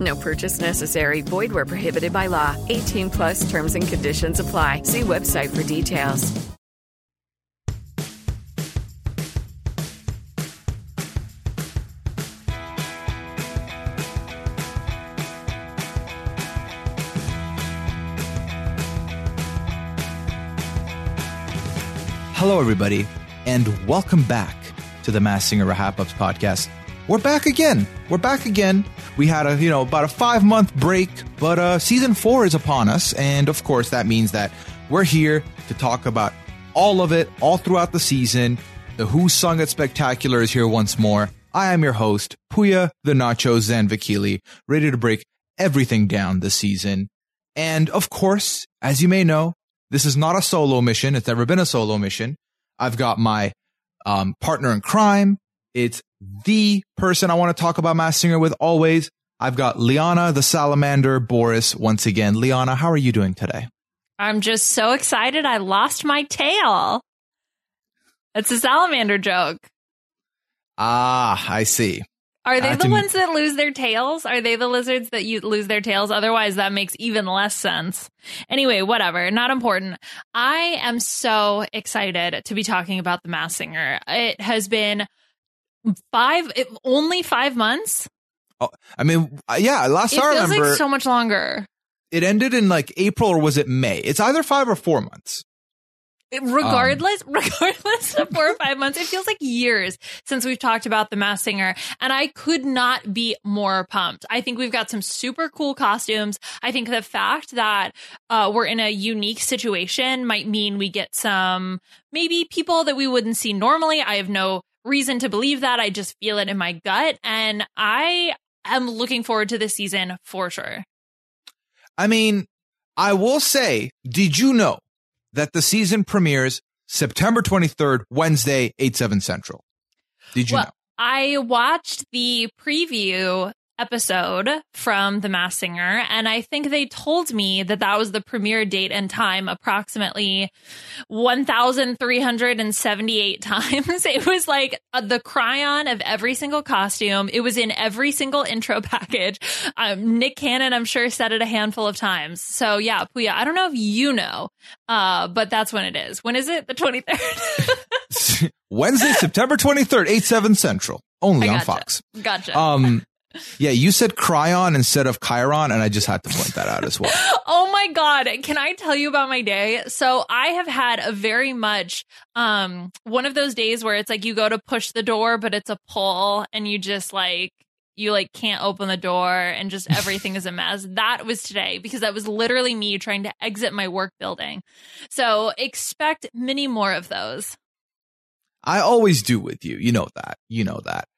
No purchase necessary. Void where prohibited by law. 18 plus terms and conditions apply. See website for details. Hello, everybody, and welcome back to the Masked Singer Wrap Ups podcast. We're back again. We're back again. We had a, you know, about a five month break, but uh, season four is upon us. And of course, that means that we're here to talk about all of it, all throughout the season. The Who Sung It Spectacular is here once more. I am your host, Puya the Nacho Zanvakili, ready to break everything down this season. And of course, as you may know, this is not a solo mission. It's never been a solo mission. I've got my um, partner in crime. It's the person I want to talk about Masked Singer with always. I've got Liana the Salamander Boris once again. Liana, how are you doing today? I'm just so excited. I lost my tail. It's a salamander joke. Ah, I see. Are they uh, the ones that lose their tails? Are they the lizards that you lose their tails? Otherwise, that makes even less sense. Anyway, whatever. Not important. I am so excited to be talking about the Masked Singer. It has been five, it, only five months. Oh, I mean, uh, yeah. Last it I feels remember, like so much longer. It ended in like April or was it May? It's either five or four months regardless um. regardless of four or five months it feels like years since we've talked about the Masked Singer and i could not be more pumped i think we've got some super cool costumes i think the fact that uh, we're in a unique situation might mean we get some maybe people that we wouldn't see normally i have no reason to believe that i just feel it in my gut and i am looking forward to this season for sure i mean i will say did you know that the season premieres September 23rd, Wednesday, 8, 7 Central. Did you well, know? I watched the preview episode from The Masked Singer, and I think they told me that that was the premiere date and time approximately 1,378 times. It was like uh, the cryon of every single costume. It was in every single intro package. Um, Nick Cannon, I'm sure, said it a handful of times. So yeah, Puya, I don't know if you know, uh, but that's when it is. When is it? The 23rd? Wednesday, September 23rd, 8, 7 Central. Only on Fox. Gotcha. Um, yeah, you said cryon instead of Chiron, and I just had to point that out as well. oh my god, can I tell you about my day? So I have had a very much um one of those days where it's like you go to push the door, but it's a pull, and you just like you like can't open the door and just everything is a mess. That was today because that was literally me trying to exit my work building. So expect many more of those. I always do with you. You know that. You know that.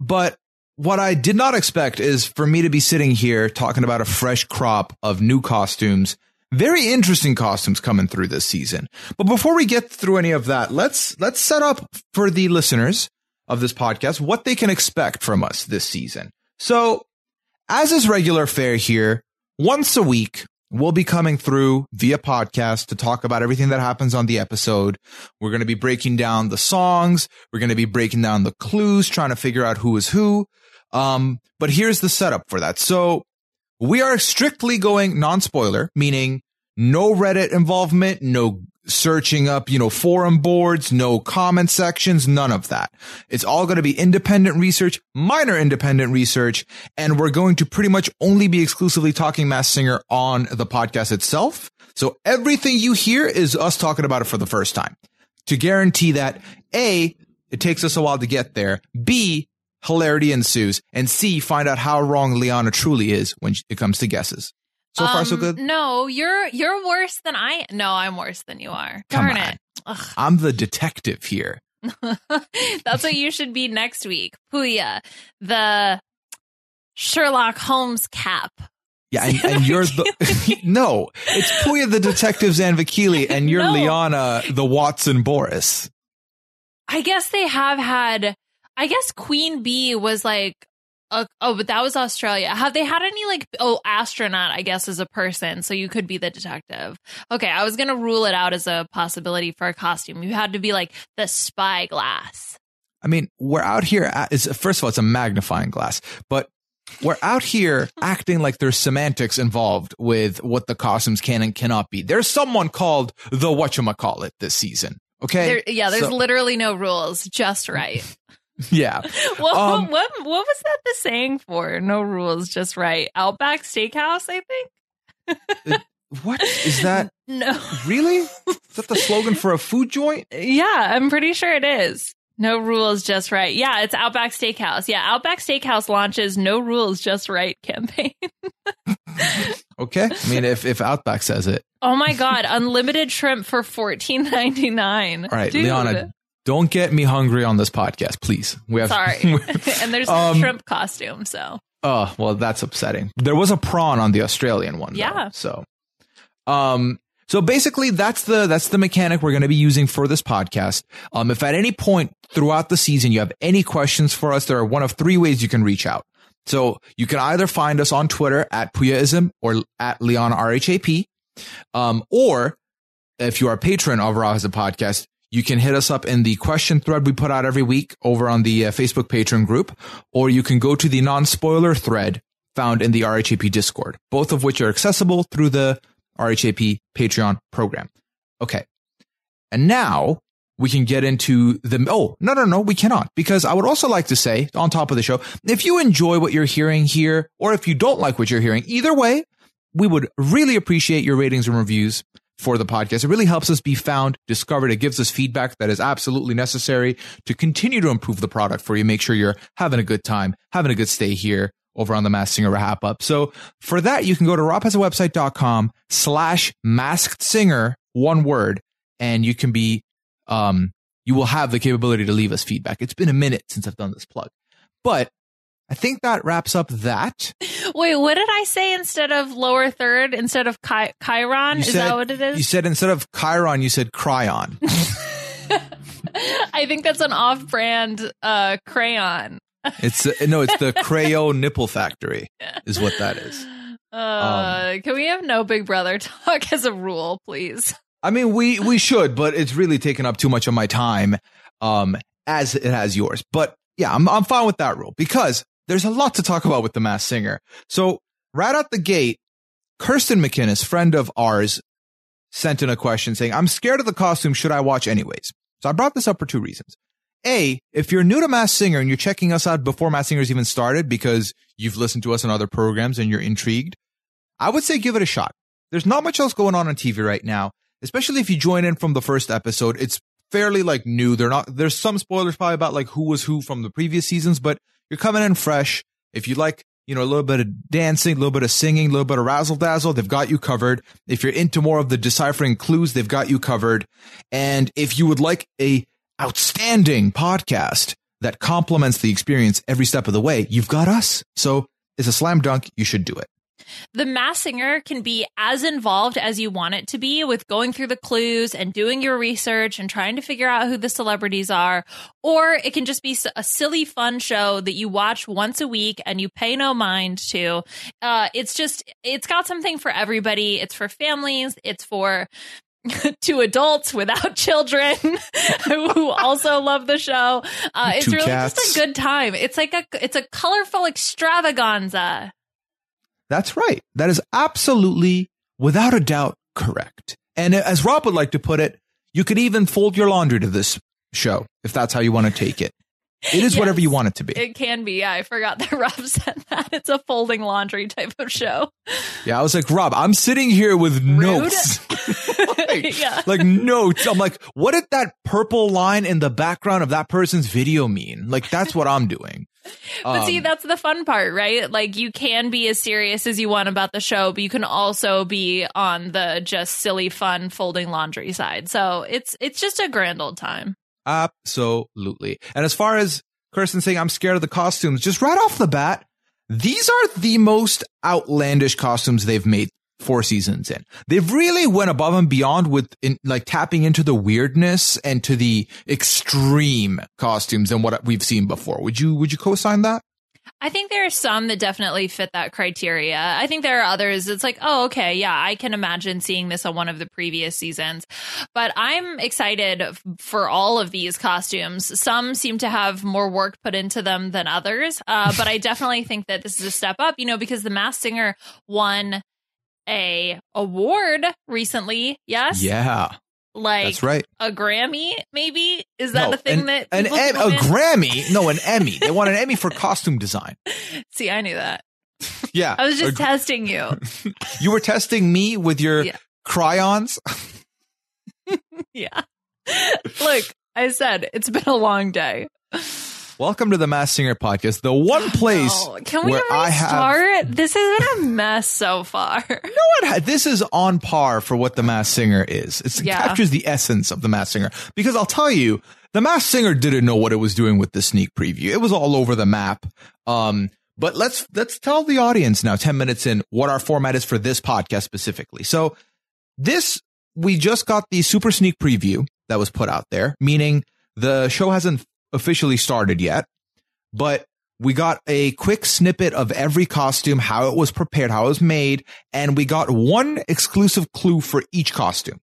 But what I did not expect is for me to be sitting here talking about a fresh crop of new costumes. Very interesting costumes coming through this season. But before we get through any of that, let's let's set up for the listeners of this podcast what they can expect from us this season. So, as is regular fare here, once a week we'll be coming through via podcast to talk about everything that happens on the episode. We're going to be breaking down the songs. We're going to be breaking down the clues, trying to figure out who is who. Um, but here's the setup for that. So we are strictly going non-spoiler, meaning no Reddit involvement, no searching up, you know, forum boards, no comment sections, none of that. It's all going to be independent research, minor independent research, and we're going to pretty much only be exclusively talking Masked Singer on the podcast itself. So everything you hear is us talking about it for the first time to guarantee that A, it takes us a while to get there. B, hilarity ensues. And C, find out how wrong Liana truly is when it comes to guesses. So far, so Um, good. No, you're you're worse than I. No, I'm worse than you are. Come Darn on. it. Ugh. I'm the detective here. That's what you should be next week. Puya, the Sherlock Holmes cap. Yeah, and, and you're the no, it's Puya the detective Zanvakili, and you're No. Liana the Watson Boris. I guess they have had. I guess Queen Bee was like. Uh, oh, but that was Australia. Have they had any like oh astronaut? I guess as a person, so you could be the detective. Okay, I was gonna rule it out as a possibility for a costume. You had to be like the spyglass. I mean, we're out here. First of all, it's a magnifying glass, but we're out here acting like there's semantics involved with what the costumes can and cannot be. There's someone called the whatchamacallit this season. Okay. There, yeah, there's So- literally no rules, just right. yeah. Well, Um, what what was that the saying for? No rules, just right. Outback Steakhouse, I think. What is that? No. Really? Is that the slogan for a food joint? Yeah, I'm pretty sure it is. No rules, just right. Yeah, it's Outback Steakhouse. Yeah, Outback Steakhouse launches No Rules, Just Right campaign. Okay. I mean, if, if Outback says it. Oh my god, unlimited shrimp for fourteen ninety nine. All right, Liana, don't get me hungry on this podcast, please. We have Sorry. and there's Um, shrimp costume, so Oh, well, that's upsetting. There was a prawn on the Australian one. though, Yeah. so, um, so basically that's the, that's the mechanic we're going to be using for this podcast. Um, if at any point throughout the season you have any questions for us, there are one of three ways you can reach out. So you can either find us on Twitter at Puyaism or at Liana RHAP. Um, or if you are a patron of Rob Has a Podcast, you can hit us up in the question thread we put out every week over on the uh, Facebook patron group, or you can go to the non-spoiler thread found in the RHAP Discord, both of which are accessible through the RHAP Patreon program. Okay. And now we can get into the, oh, no, no, no, we cannot. Because I would also like to say on top of the show, if you enjoy what you're hearing here, or if you don't like what you're hearing, either way, we would really appreciate your ratings and reviews for the podcast. It really helps us be found, discovered. It gives us feedback that is absolutely necessary to continue to improve the product for you. Make sure you're having a good time, having a good stay here over on the Masked Singer Wrap Up. So for that, you can go to robhasawebsite.com slash masked singer, one word, and you can be, um, you will have the capability to leave us feedback. It's been a minute since I've done this plug, but I think that wraps up that. Wait, what did I say instead of lower third? Instead of Chi- Chiron? You Is said- that what it is? You said instead of Chiron, you said Cryon. I think that's an off-brand uh, crayon. It's uh, no, it's the Crayo Nipple Factory, is what that is. Uh, can we have no Big Brother talk as a rule, please? I mean, we we should, but it's really taken up too much of my time, um, as it has yours. But yeah, I'm I'm fine with that rule because there's a lot to talk about with the Masked Singer. So right out the gate, Kirsten McInnes, friend of ours, sent in a question saying, "I'm scared of the costume. Should I watch anyways?" So I brought this up for two reasons. A, if you're new to Masked Singer and you're checking us out before Masked Singer's even started because you've listened to us on other programs and you're intrigued, I would say give it a shot. There's not much else going on on TV right now, especially if you join in from the first episode. It's fairly like new. They're not, there's some spoilers probably about like who was who from the previous seasons, but you're coming in fresh. If you like, you know, a little bit of dancing, a little bit of singing, a little bit of razzle dazzle, they've got you covered. If you're into more of the deciphering clues, they've got you covered. And if you would like a outstanding podcast that complements the experience every step of the way, you've got us. So it's a slam dunk. You should do it. The mass singer can be as involved as you want it to be with going through the clues and doing your research and trying to figure out who the celebrities are. Or it can just be a silly, fun show that you watch once a week and you pay no mind to. Uh, it's just, it's got something for everybody. It's for families. It's for to adults without children who also love the show. Uh, it's Two really cats. just a good time. It's like a, it's a colorful extravaganza. That's right. That is absolutely, without a doubt, correct. And as Rob would like to put it, you could even fold your laundry to this show if that's how you want to take it. It is Yes. whatever you want it to be. It can be. Yeah, I forgot that Rob said that. It's a folding laundry type of show. yeah, I was like, Rob, I'm sitting here with notes. like, Yeah. like notes. I'm like, what did that purple line in the background of that person's video mean? Like, that's what I'm doing. But see, Um, that's the fun part, right? Like you can be as serious as you want about the show, but you can also be on the just silly fun folding laundry side. So it's it's just a grand old time. Absolutely. And as far as Kirsten saying, I'm scared of the costumes, just right off the bat, these are the most outlandish costumes they've made four seasons in. They've really went above and beyond with in, like tapping into the weirdness and to the extreme costumes than what we've seen before. Would you, would you co-sign that? I think there are some that definitely fit that criteria. I think there are others. It's like, oh, okay, yeah, I can imagine seeing this on one of the previous seasons. But I'm excited for all of these costumes. Some seem to have more work put into them than others. Uh, but I definitely think that this is a step up, you know, because the Masked Singer won a award recently. Yes, Yeah, like that's right. a Grammy. Maybe is that No, a thing an, that an Em- a? Grammy? No, an Emmy. They want an Emmy for costume design. See, I knew that. Yeah, I was just A- testing you. you were testing me with your Yeah. crayons. Yeah. Look, I said it's been a long day. Welcome to the Masked Singer podcast, the one place Oh, can we where I have? This has been a mess so far. what this is on par for what the Masked Singer is. It's, it captures the essence of the Masked Singer because I'll tell you, the Masked Singer didn't know what it was doing with the sneak preview. It was all over the map. Um, but let's let's tell the audience now, ten minutes in, what our format is for this podcast specifically. So this we just got the super sneak preview that was put out there, meaning the show hasn't officially started yet, but we got a quick snippet of every costume, how it was prepared, how it was made, and we got one exclusive clue for each costume.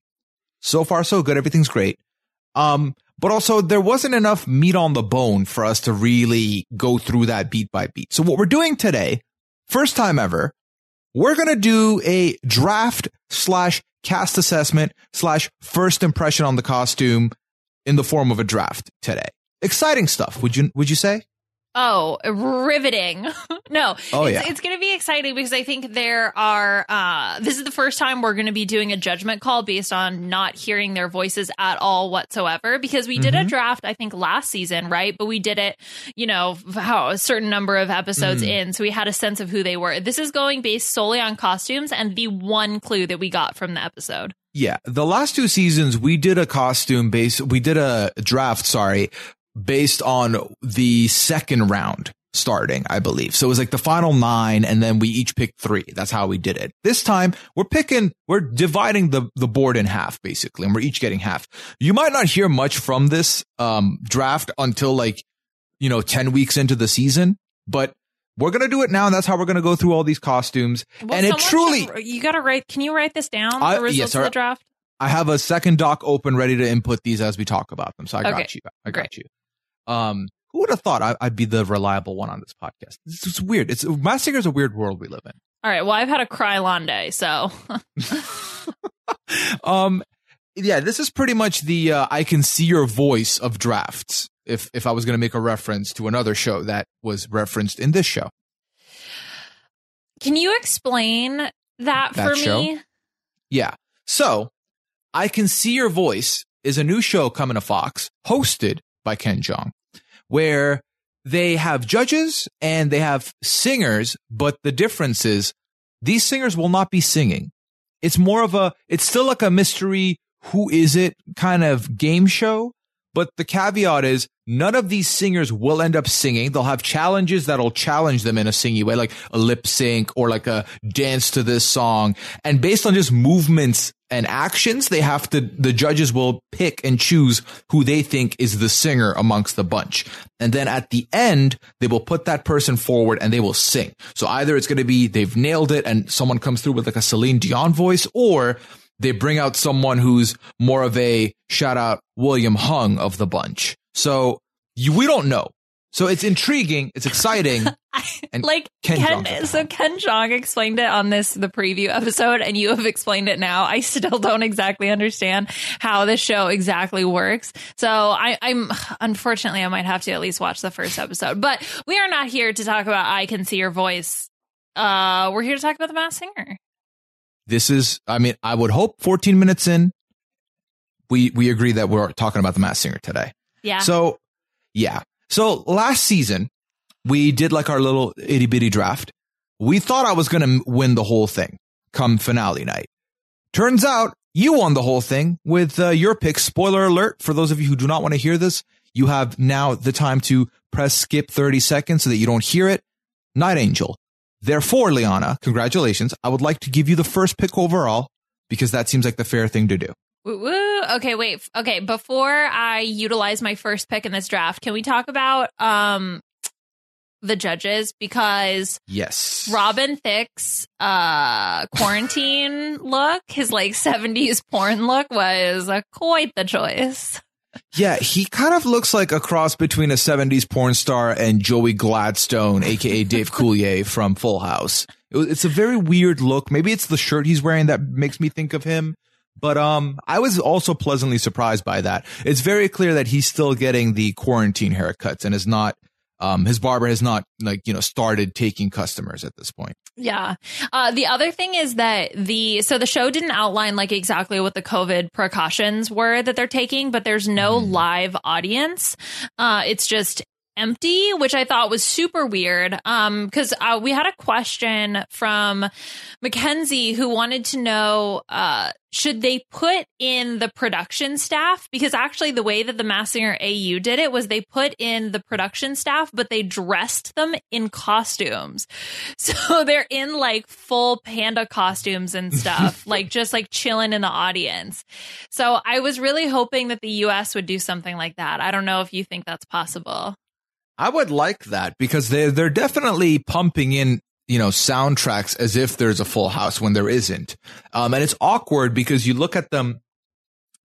So far, so good. Everything's great. Um, but also there wasn't enough meat on the bone for us to really go through that beat by beat. So what we're doing today, first time ever, we're going to do a draft slash cast assessment slash first impression on the costume in the form of a draft today. Exciting stuff. Would you, would you say? Oh, riveting. no. Oh, it's, yeah. It's going to be exciting because I think there are, uh, this is the first time we're going to be doing a judgment call based on not hearing their voices at all whatsoever because we did a Mhm. draft, I think last season, right? But we did it, you know, how a certain number of episodes Mhm. in. So we had a sense of who they were. This is going based solely on costumes and the one clue that we got from the episode. Yeah, the last two seasons we did a costume base. We did a draft, sorry, based on the second round starting, I believe. So it was like the final nine, and then we each picked three. That's how we did it. This time we're picking, we're dividing the the board in half basically, and we're each getting half. You might not hear much from this um draft until like you know ten weeks into the season, but. We're gonna do it now, and that's how we're gonna go through all these costumes. Well, and it truly, should- you got to write. Can you write this down? I- the results yes, of the draft. I have a second doc open ready to input these as we talk about them. So I Okay. got you. I got Great. you. Um, who would have thought I, I'd be the reliable one on this podcast? It's, it's weird. It's Masked Singer's a weird world we live in. All right. Well, I've had a Krylon day, so Um, yeah, this is pretty much the uh, I can see your voice of drafts. If if I was going to make a reference to another show that was referenced in this show, can you explain that, That for show? me? yeah. So, I can see your voice is a new show coming to Fox, hosted by Ken Jeong, where they have judges and they have singers, but the difference is these singers will not be singing. It's more of a, it's still like a mystery, who is it kind of game show. But the caveat is none of these singers will end up singing. They'll have challenges that'll challenge them in a singing way, like a lip sync or like a dance to this song. And based on just movements and actions, they have to, the judges will pick and choose who they think is the singer amongst the bunch. And then at the end, they will put that person forward and they will sing. So either it's going to be they've nailed it and someone comes through with like a Celine Dion voice or they bring out someone who's more of a shout out William Hung of the bunch. So you, we don't know. So it's intriguing, it's exciting. And like Ken Ken, Jeong's at the so. Ken Jeong explained it on this the preview episode, and you have explained it now. I still don't exactly understand how this show exactly works. So I, I'm unfortunately I might have to at least watch the first episode. But we are not here to talk about I can see your voice. Uh, we're here to talk about the Masked Singer. This is, I mean, I would hope 14 minutes in, we we agree that we're talking about the Masked Singer today. Yeah. So, yeah. So last season, we did like our little itty bitty draft. We thought I was going to win the whole thing come finale night. Turns out you won the whole thing with uh, your pick. Spoiler alert for those of you who do not want to hear this. You have now the time to press skip 30 seconds so that you don't hear it. Night Angel. Therefore, Liana, congratulations. I would like to give you the first pick overall because that seems like the fair thing to do. Woo, woo. Okay, wait. Okay, before I utilize my first pick in this draft, can we talk about um the judges because Yes. Robin Thicke's uh quarantine look, his like 70s porn look was uh, quite the choice. Yeah, he kind of looks like a cross between a 70s porn star and Joey Gladstone, aka Dave Coulier from Full House. It's a very weird look. Maybe it's the shirt he's wearing that makes me think of him. But um, I was also pleasantly surprised by that. It's very clear that he's still getting the quarantine haircuts and is not. Um, his barber has not like you know started taking customers at this point. Yeah. Uh, the other thing is that the so the show didn't outline like exactly what the COVID precautions were that they're taking, but there's no live audience. Uh, it's just empty, which I thought was super weird. Um, because uh, we had a question from Mackenzie who wanted to know uh should they put in the production staff? Because actually the way that the Masked Singer AU did it was they put in the production staff but they dressed them in costumes. So they're in like full panda costumes and stuff like just like chilling in the audience. So i was really hoping that the us would do something like that. I don't know if you think that's possible I would like that because they they're definitely pumping in you know soundtracks as if there's a full house when there isn't, um, and it's awkward because you look at them.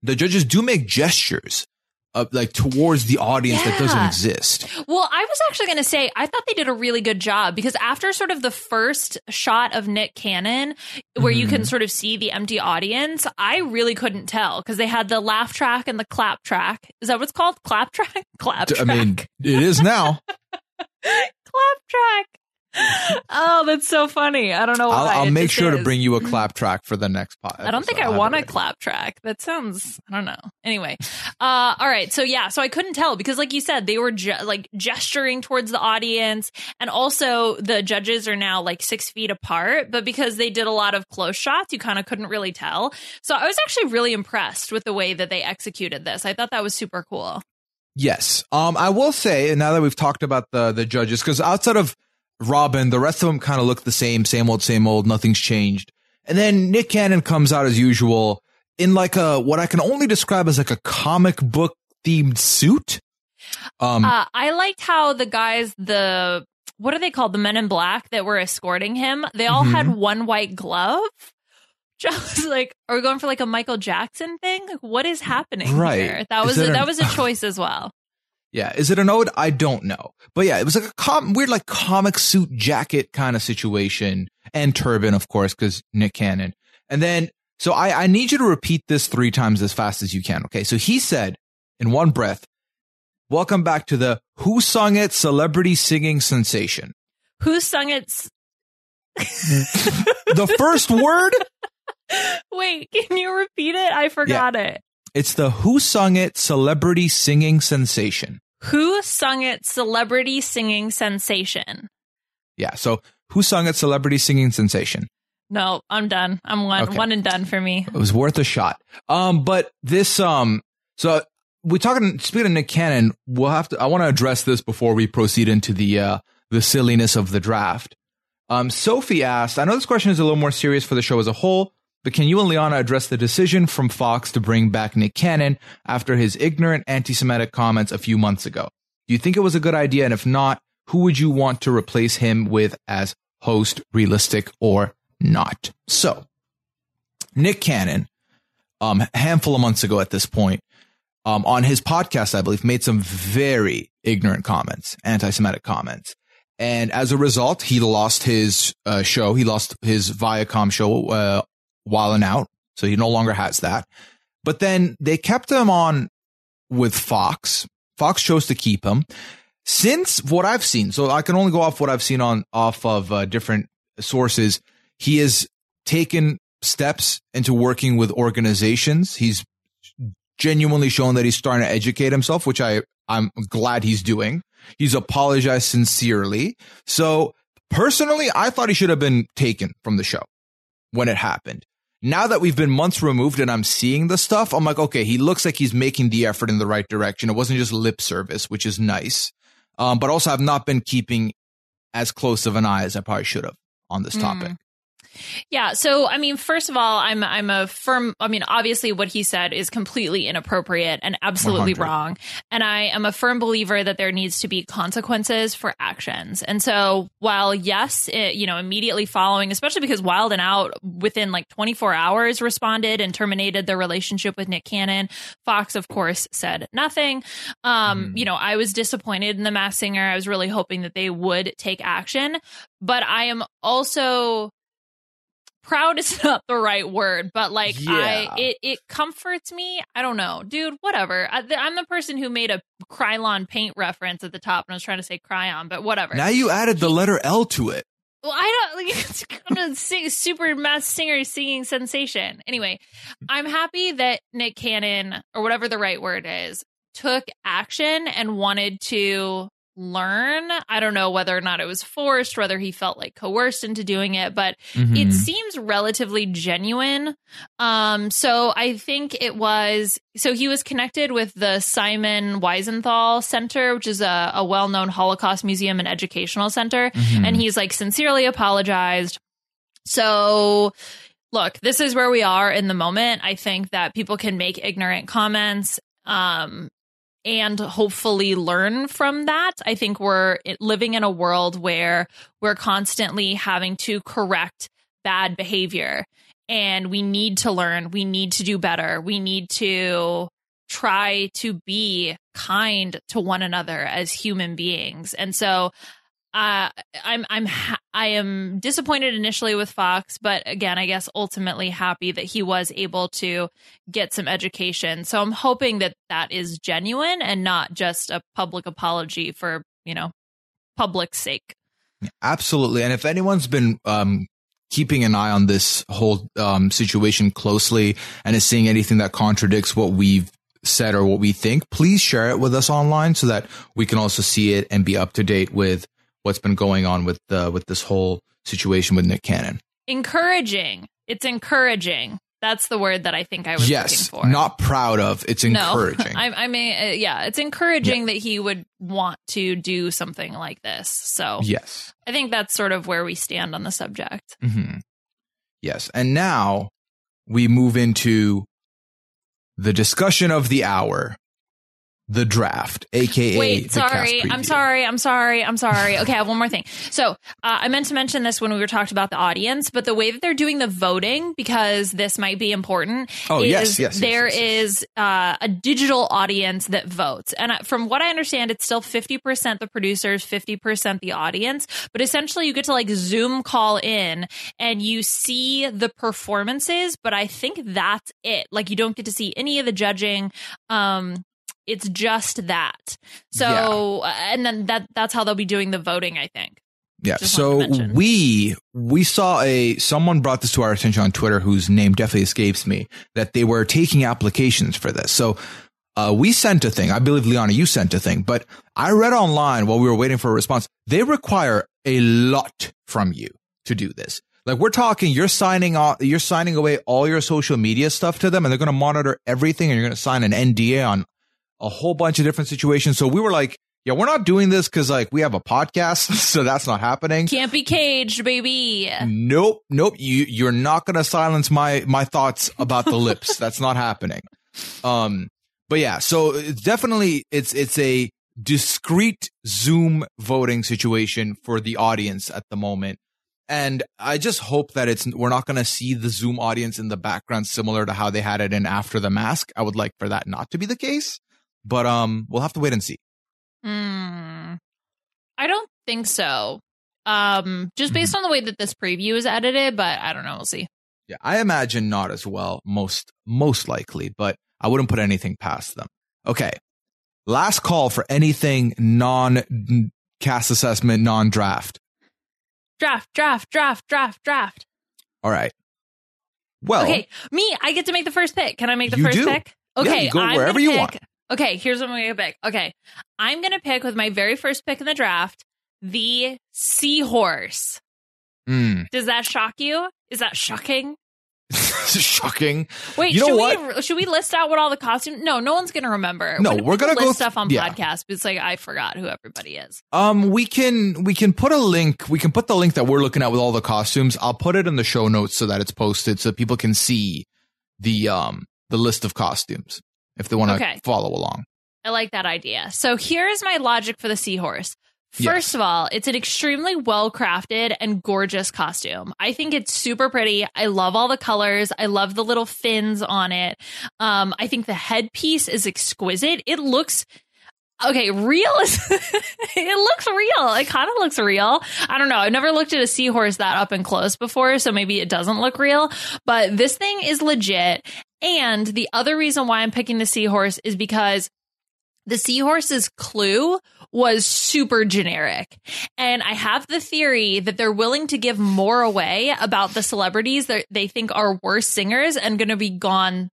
The judges do make gestures, of, like towards the audience that doesn't exist. Well, I was actually going to say, I thought they did a really good job because after sort of the first shot of Nick Cannon, where you can mm-hmm. sort of see the empty audience, I really couldn't tell because they had the laugh track and the clap track. Is that what's called? Clap track? Clap track. I mean, it is now. clap track. Oh, that's so funny. I don't know why. I'll, I'll make sure to bring you a clap track for the next pod. I don't think I. Want a clap track. That sounds, I don't know. Anyway, uh, all right. So yeah, so I couldn't tell because, like you said, they were ge- like gesturing towards the audience, and also the judges are now like six feet apart. But because they did a lot of close shots, you kind of couldn't really tell. So I was actually really impressed with the way that they executed this. I thought that was super cool. Yes. Um, I will say, and now that we've talked about the the judges, because outside of Robin, the rest of them kind of look the same, same old, same old. Nothing's changed. And then Nick Cannon comes out as usual in like a what I can only describe as like a comic book themed suit. Um, Uh, I liked how the guys, the what are they called? The men in black that were escorting him, they all had Mhm. one white glove. Just like, are we going for like a Michael Jackson thing? Like, what is happening Right. here? That was a, that was a choice as well. Yeah, is it an ode? I don't know, but yeah, it was like a com- weird like comic suit jacket kind of situation and turban, of course, because Nick Cannon. And then, so I I need you to repeat this three times as fast as you can. Okay, so he said in one breath, "Welcome back to the Who Sung It Celebrity Singing Sensation." Who sung it? s- The first word, Wait, can you repeat it? I forgot it. it's the Who Sung It Celebrity Singing Sensation. Who sung it? Celebrity singing sensation. Yeah, so Who Sung It Celebrity Singing Sensation. No, I'm done. I'm one Okay. one and done for me. It was worth a shot. Um, but this, um, so we talking, speaking of Nick Cannon, we'll have to, I want to address this before we proceed into the, uh, the silliness of the draft. Um, Sophie asked, I know this question is a little more serious for the show as a whole, but can you and Liana address the decision from Fox to bring back Nick Cannon after his ignorant anti-Semitic comments a few months ago? Do you think it was a good idea? And if not, who would you want to replace him with as host, realistic or not? So, Nick Cannon, um, a handful of months ago at this point, um, on his podcast, I believe, made some very ignorant comments, anti-Semitic comments. And as a result, he lost his uh, show. He lost his Viacom show, uh, Wild 'N Out. So he no longer has that. But then they kept him on with Fox. Fox chose to keep him. Since what I've seen, so I can only go off what I've seen on off of uh, different sources. He has taken steps into working with organizations. He's genuinely shown that he's starting to educate himself, which I I'm glad he's doing. He's apologized sincerely. So personally, I thought he should have been taken from the show when it happened. Now that we've been months removed and I'm seeing the stuff, I'm like, okay, he looks like he's making the effort in the right direction. It wasn't just lip service, which is nice. Um, but also I've not been keeping as close of an eye as I probably should have on this topic. Mm. Yeah. So, I mean, first of all, I'm I'm a firm. I mean, obviously, what he said is completely inappropriate and absolutely 100. wrong. And I am a firm believer that there needs to be consequences for actions. And so, while yes, it, you know, immediately following, especially because Wild and Out within like 24 hours responded and terminated their relationship with Nick Cannon, Fox, of course, said nothing. Um, mm. You know, I was disappointed in the Masked Singer. I was really hoping that they would take action, but I am also proud is not the right word, but like yeah. I it it comforts me. I don't know, dude. Whatever. I, am the person who made a Krylon paint reference at the top, and I was trying to say Cryon, but whatever. Now you added the letter L to it. Well, I don't like it's kind of sing, super mass singer singing sensation. Anyway, I'm happy that Nick Cannon or whatever the right word is took action and wanted to learn. I don't know whether or not it was forced, whether he felt like coerced into doing it, but mm-hmm. it seems relatively genuine. Um, so I think it was, so he was connected with the Simon Wiesenthal Center, which is a, a well known Holocaust museum and educational center. Mm-hmm. And he's like sincerely apologized. So, look, this is where we are in the moment. I think that people can make ignorant comments um and hopefully learn from that. I think we're living in a world where we're constantly having to correct bad behavior and we need to learn. We need to do better. We need to try to be kind to one another as human beings. And so uh, I'm I'm ha- I am disappointed initially with Fox, but again, I guess ultimately happy that he was able to get some education. So I'm hoping that that is genuine and not just a public apology for you know public sake. Absolutely, and if anyone's been um, keeping an eye on this whole um, situation closely and is seeing anything that contradicts what we've said or what we think, please share it with us online so that we can also see it and be up to date with what's been going on with uh, with this whole situation with Nick Cannon. Encouraging. It's encouraging. That's the word that I think I was yes, looking for. Not proud of. It's encouraging. No, I, I mean, uh, yeah, it's encouraging yeah. that he would want to do something like this. So, yes, I think that's sort of where we stand on the subject. Mm-hmm. Yes, and now we move into the discussion of the hour, the draft, aka wait, sorry, I'm sorry, I'm sorry, I'm sorry. Okay, I have one more thing. So uh, I meant to mention this when we were talking about the audience, but the way that they're doing the voting, because this might be important. Oh yes, yes. There yes, yes, is uh, a digital audience that votes, and from what I understand, it's still 50 percent the producers, 50 percent the audience. But essentially, you get to like Zoom call in and you see the performances, but I think that's it. Like you don't get to see any of the judging. Um, it's just that. So, yeah. Uh, and then that that's how they'll be doing the voting, I think. Yeah. Just so we we saw a someone brought this to our attention on Twitter whose name definitely escapes me that they were taking applications for this. So uh, we sent a thing. I believe Liana, you sent a thing, but I read online while we were waiting for a response. They require a lot from you to do this. Like we're talking, you're signing off, you're signing away all your social media stuff to them, and they're going to monitor everything, and you're going to sign an NDA on a whole bunch of different situations. So we were like, yeah, we're not doing this because like we have a podcast, so that's not happening. Can't be caged, baby. Nope, nope. You you're not gonna silence my my thoughts about the lips. that's not happening. Um, but yeah, so it's definitely it's it's a discrete Zoom voting situation for the audience at the moment. And I just hope that it's we're not going to see the Zoom audience in the background similar to how they had it in After the Mask. I would like for that not to be the case, but um, we'll have to wait and see. Mm, I don't think so. Um, just based on the way that this preview is edited, but I don't know. We'll see. Yeah, I imagine not as well, most most likely, but I wouldn't put anything past them. Okay. Last call for anything non cast assessment, non draft. Draft, draft, draft, draft, draft. All right. Well, Okay, me, I get to make the first pick. Can I make the first do. pick? Yeah, Okay, you go I'm wherever you pick- want. Okay, here's what I'm going to pick. Okay, I'm going to pick with my very first pick in the draft the seahorse. mm, Does that shock you? Is that shocking? shocking. Wait, You know should what? we should we list out what all the costumes? No, no one's gonna remember. No, When we're gonna go list th- stuff on yeah. podcasts. But it's like I forgot who everybody is. Um, we can we can put a link. We can put the link that we're looking at with all the costumes. I'll put it in the show notes so that it's posted so people can see the um the list of costumes if they want to Okay. follow along. I like that idea. So here's my logic for the seahorse. Yes. First of all, it's an extremely well crafted and gorgeous costume. I think it's super pretty. I love all the colors. I love the little fins on it. Um, I think the headpiece is exquisite. It looks okay. Real is it looks real. It kind of looks real. I don't know. I've never looked at a seahorse that up and close before, so maybe it doesn't look real. But this thing is legit. And the other reason why I'm picking the seahorse is because the seahorse's clue was super generic. And I have the theory that they're willing to give more away about the celebrities that they think are worse singers and going to be gone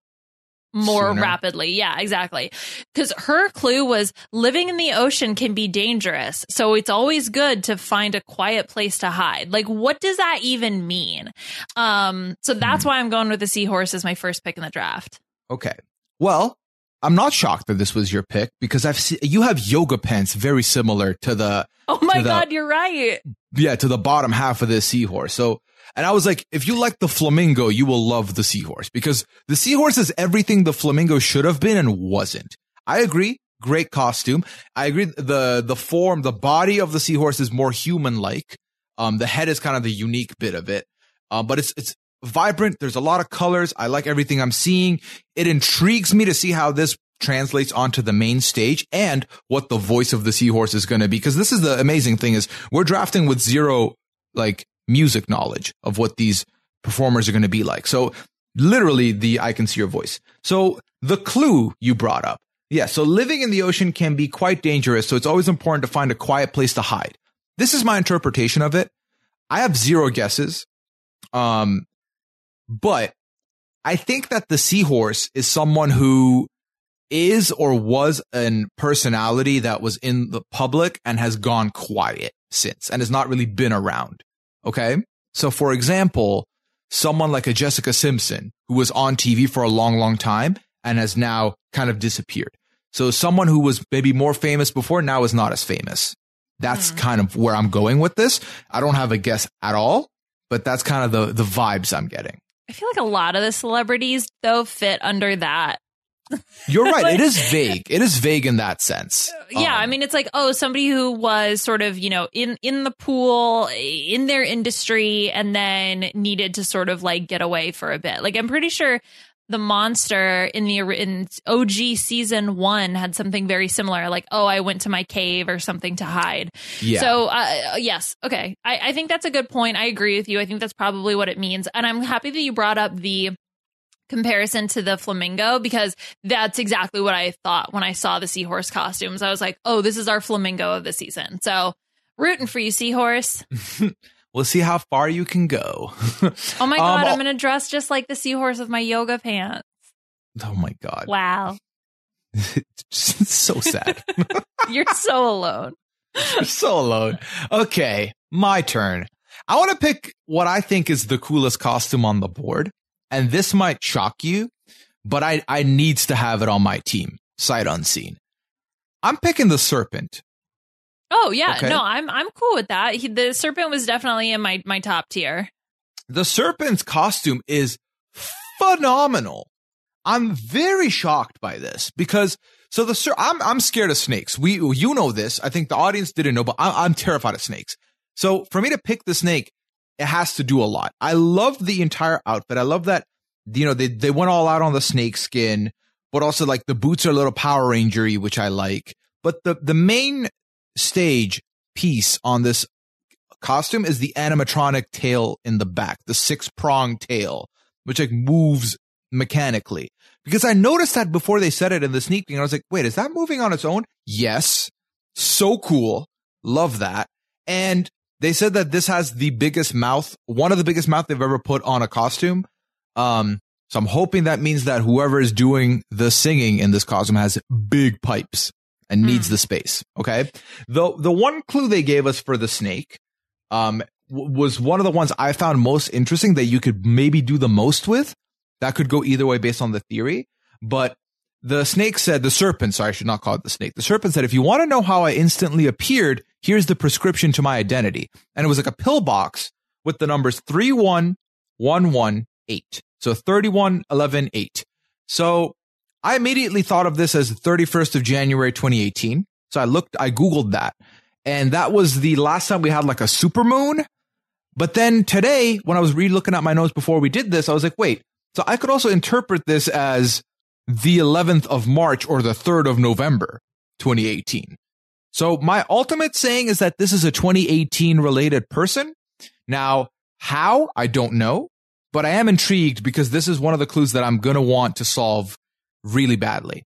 more Sooner. rapidly. Yeah, exactly. Because her clue was living in the ocean can be dangerous. So it's always good to find a quiet place to hide. Like, what does that even mean? Um, so that's why I'm going with the seahorse as my first pick in the draft. Okay. Well, I'm not shocked that this was your pick because I've seen you have yoga pants very similar to the Oh my the- God, you're right. yeah to the bottom half of this seahorse. So, and I was like, if you like the flamingo, you will love the seahorse because the seahorse is everything the flamingo should have been and wasn't. I agree. Great costume. I agree. The the form, the body of the seahorse is more human like. Um, the head is kind of the unique bit of it. Uh, but it's it's vibrant. There's a lot of colors. I like everything I'm seeing. It intrigues me to see how this translates onto the main stage and what the voice of the seahorse is going to be. Because this is the amazing thing is we're drafting with zero like music knowledge of what these performers are going to be like. So literally the I can see your voice. So the clue you brought up. Yeah. So living in the ocean can be quite dangerous. So it's always important to find a quiet place to hide. This is my interpretation of it. I have zero guesses. Um, but I think that the seahorse is someone who is or was a personality that was in the public and has gone quiet since and has not really been around. Okay. So for example, someone like a Jessica Simpson who was on TV for a long, long time and has now kind of disappeared. So someone who was maybe more famous before now is not as famous. That's hmm. kind of where I'm going with this. I don't have a guess at all, but that's kind of the, the vibes I'm getting. I feel like a lot of the celebrities though fit under that. You're right. it is vague. It is vague in that sense. Yeah, I Um, mean it's like oh somebody who was sort of, you know, in in the pool in their industry and then needed to sort of like get away for a bit. Like I'm pretty sure the monster in the in OG season 1 had something very similar like oh I went to my cave or something to hide. yeah. So, uh, yes, okay. I, I think that's a good point. I agree with you. I think that's probably what it means. And I'm happy that you brought up the comparison to the flamingo because that's exactly what I thought when I saw the seahorse costumes. I was like, oh, this is our flamingo of the season. So, rooting for you, seahorse. we'll see how far you can go. Oh my Um, God, I'll- I'm going to dress just like the seahorse with my yoga pants. oh my God. Wow. So sad. You're so alone. You're so alone. Okay. My turn. I want to pick what I think is the coolest costume on the board. And this might shock you, but I, I needs to have it on my team, sight unseen. I'm picking the serpent. Oh yeah, Okay. no, I'm I'm cool with that. He, the serpent was definitely in my my top tier. The serpent's costume is phenomenal. I'm very shocked by this because so the ser- I'm I'm scared of snakes. We you know this. I think the audience didn't know, but I, I'm terrified of snakes. So for me to pick the snake, it has to do a lot. I love the entire outfit. I love that, you know, they, they went all out on the snake skin, but also like the boots are a little Power Rangery, which I like. But the, the main stage piece on this costume is the animatronic tail in the back, the six prong tail, which like moves mechanically. Because I noticed that before they said it in the sneak peek, I was like, wait, is that moving on its own? Yes. So cool. Love that. And they said that this has the biggest mouth, one of the biggest mouth they've ever put on a costume. Um, so I'm hoping that means that whoever is doing the singing in this costume has big pipes and needs the space. Okay. The, the one clue they gave us for the snake, um, w- was one of the ones I found most interesting that you could maybe do the most with. That could go either way based on the theory. But the snake said, the serpent, sorry, I should not call it the snake. The serpent said, if you want to know how I instantly appeared, here's the prescription to my identity. And it was like a pill box with the numbers 31118. So 31118. So I immediately thought of this as the 31st of January 2018. So I looked, I Googled that. And that was the last time we had like a super moon. But then today, when I was re looking at my notes before we did this, I was like, wait, so I could also interpret this as the 11th of March or the 3rd of November, 2018. So my ultimate saying is that this is a 2018 related person. Now, how? I don't know, but I am intrigued because this is one of the clues that I'm going to want to solve really badly.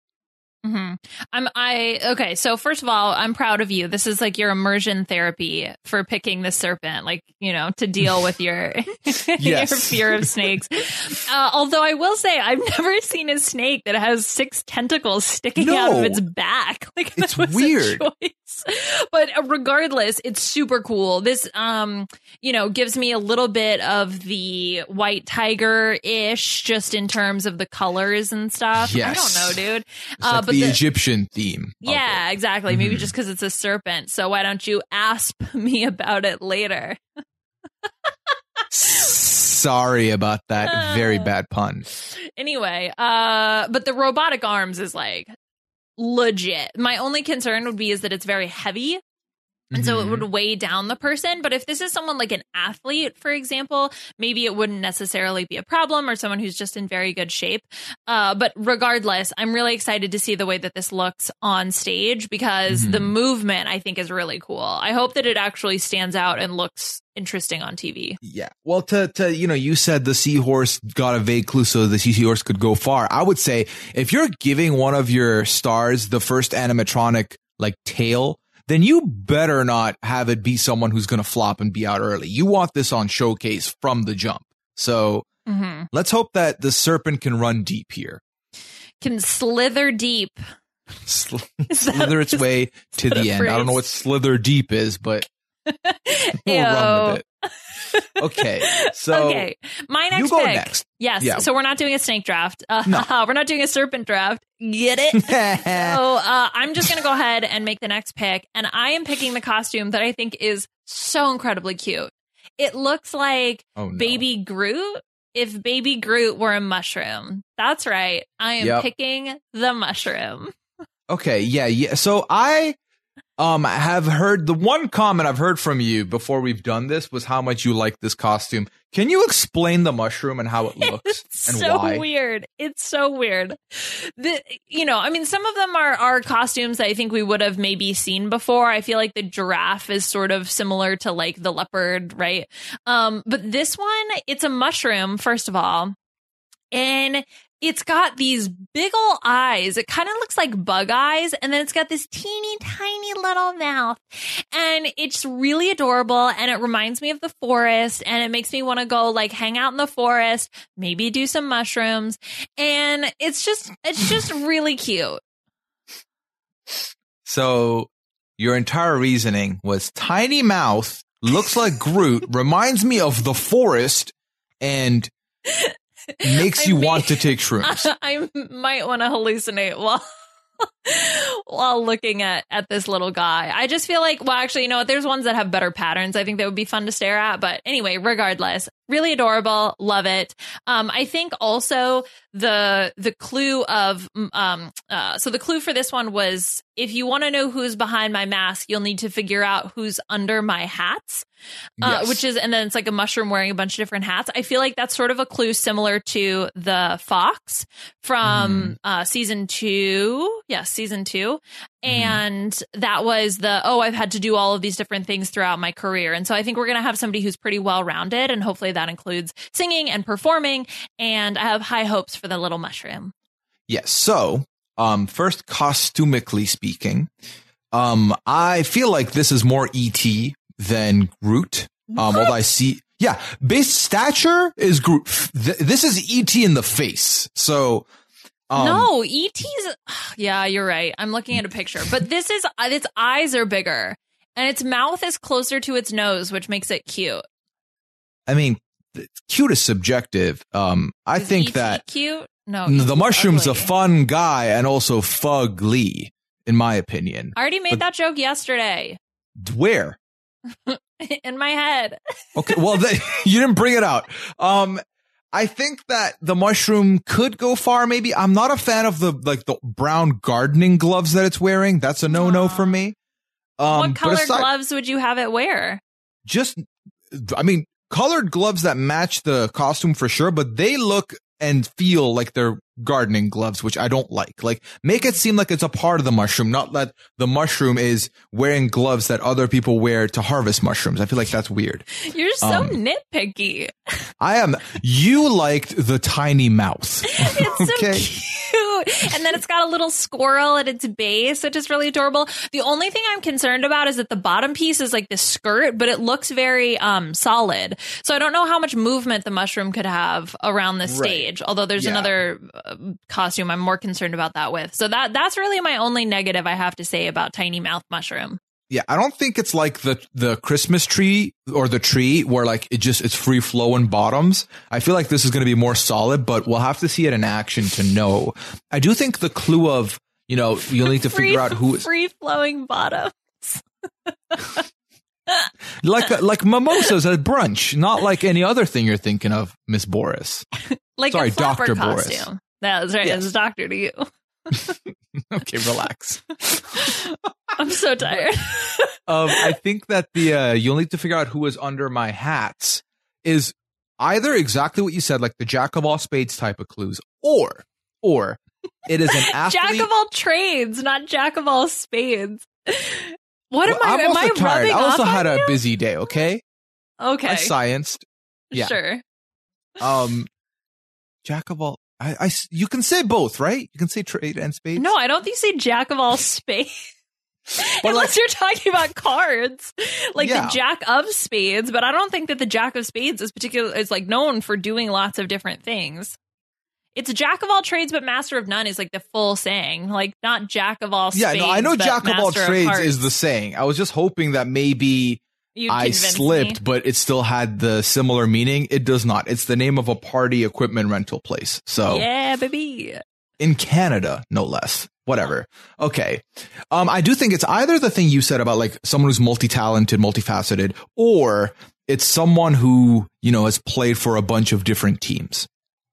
Hmm I'm I okay. So first of all, I'm proud of you. This is like your immersion therapy for picking the serpent, like you know, to deal with your your fear of snakes. Uh, although I will say, I've never seen a snake that has six tentacles sticking out of its back. Like It's weird. But uh, regardless, it's super cool. This, um, you know, gives me a little bit of the white tiger ish, just in terms of the colors and stuff. I don't know, dude. It's like the, Egyptian theme. Yeah, exactly. Maybe Mhm. just because it's a serpent. So why don't you ask me about it later? Sorry about that very bad pun. Anyway, uh, but the robotic arms is like legit. My only concern would be is that it's very heavy. And so it Mhm. would weigh down the person. But if this is someone like an athlete, for example, maybe it wouldn't necessarily be a problem or someone who's just in very good shape. Uh, but regardless, I'm really excited to see the way that this looks on stage because the Mhm. movement I think is really cool. I hope that it actually stands out and looks interesting on TV. Yeah. Well, to, to, you know, you said the seahorse got a vague clue so the seahorse could go far. I would say if you're giving one of your stars the first animatronic like tail, then you better not have it be someone who's going to flop and be out early. You want this on showcase from the jump. So Mm-hmm. let's hope that the serpent can run deep here. Can slither deep. Sl- Is that- slither its way to the end. I don't know what slither deep is, but we'll run with it. Okay. So okay, my next you go pick. next. Yes. Yeah. So we're not doing a snake draft. Uh, No. we're not doing a serpent draft. Get it? so uh, I'm just going to go ahead and make the next pick. And I am picking the costume that I think is so incredibly cute. It looks like oh, no. Baby Groot if Baby Groot were a mushroom. That's right. I am Yep. picking the mushroom. Okay, yeah, yeah. So I um I have heard the one comment I've heard from you before we've done this was how much you like this costume. Can you explain the mushroom and how it looks It's and so why? weird. It's so weird. The you know, I mean, some of them are are costumes that I think we would have maybe seen before. I feel like the giraffe is sort of similar to like the leopard, right? Um, but this one, it's a mushroom, first of all. And it's got these big ol' eyes. It kind of looks like bug eyes. And then it's got this teeny tiny little mouth. And it's really adorable. And it reminds me of the forest. And it makes me want to go like hang out in the forest, maybe do some mushrooms. And it's just, it's just really cute. So your entire reasoning was tiny mouth, looks like Groot, reminds me of the forest, and makes you want to take shrooms. I might want to hallucinate while while looking at at this little guy. I just feel like well actually you know what? There's ones that have better patterns. I think that would be fun to stare at, but anyway, regardless, really adorable. Love it. Um i think also the the clue of um uh so the clue for this one was if you want to know who's behind my mask you'll need to figure out who's under my hats. Uh, Yes. which is and then it's like a mushroom wearing a bunch of different hats. I feel like that's sort of a clue similar to the fox from uh season two. Yeah season 2 and that was the oh i've had to do all of these different things throughout my career and so i think we're going to have somebody who's pretty well rounded and hopefully that includes singing and performing and i have high hopes for the little mushroom Yes. So, um, first, costumically speaking, um, I feel like this is more ET than Groot. Um, although I see, yeah, base stature is Groot. Th- This is ET in the face. So, um, no et's yeah you're right i'm looking at a picture but this is uh, its eyes are bigger and its mouth is closer to its nose which makes it cute I mean, cute is subjective. Um, I Is think ET that cute no the mushroom's a fun guy and also fugly, in my opinion. I already made But- that joke yesterday Where? in my head. Okay, well, you didn't bring it out. Um, I think that the mushroom could go far. Maybe I'm not a fan of the like the brown gardening gloves that it's wearing. That's a no no for me. Um, what color aside- gloves would you have it wear? Just, I mean, colored gloves that match the costume for sure, but they look and feel like they're gardening gloves, which I don't like. Like, make it seem like it's a part of the mushroom, not that the mushroom is wearing gloves that other people wear to harvest mushrooms. I feel like that's weird. You're so Um, nitpicky. I am. You liked the tiny mouth. It's okay. so cute. And then it's got a little squirrel at its base, which is really adorable. The only thing I'm concerned about is that the bottom piece is like this skirt, but it looks very um solid. So I don't know how much movement the mushroom could have around the Right. stage. Although there's Yeah. another uh, costume I'm more concerned about that with. So that that's really my only negative I have to say about tiny mouth mushroom. Yeah, I don't think it's like the the Christmas tree or the tree where like it just it's free flowing bottoms. I feel like this is going to be more solid, but we'll have to see it in action to know. I do think the clue of you know you'll need to Free- figure out who is free flowing bottoms. like uh, like mimosas at brunch, not like any other thing you're thinking of, Miss Boris. Like Sorry, Dr. Boris. costume. That's right. Yes. It's a doctor to you. Okay, relax. I'm so tired. um, I think that the uh, you'll need to figure out who is under my hats is either exactly what you said, like the jack of all spades type of clues, or or it is an athlete. jack of all trades, not jack of all spades. What am I? I'm am also I tired. I also had a you? busy day. Okay, Okay, I scienced. yeah. sure. Um, jack of all. I, I you can say both, right? You can say trade and spades. No, I don't think you say jack of all spades. Unless like- you're talking about cards, like Yeah. the jack of spades. But I don't think that the jack of spades is particular is like known for doing lots of different things. It's jack of all trades, but master of none is like the full saying. Like not jack of all. yeah, no, I know jack of all trades hearts. is the saying. I was just hoping that maybe You I slipped, me. but it still had the similar meaning. It does not. It's the name of a party equipment rental place. So Yeah, baby. in Canada, no less. Whatever. Okay. Um, I do think it's either the thing you said about like someone who's multi-talented, multifaceted, or it's someone who, you know, has played for a bunch of different teams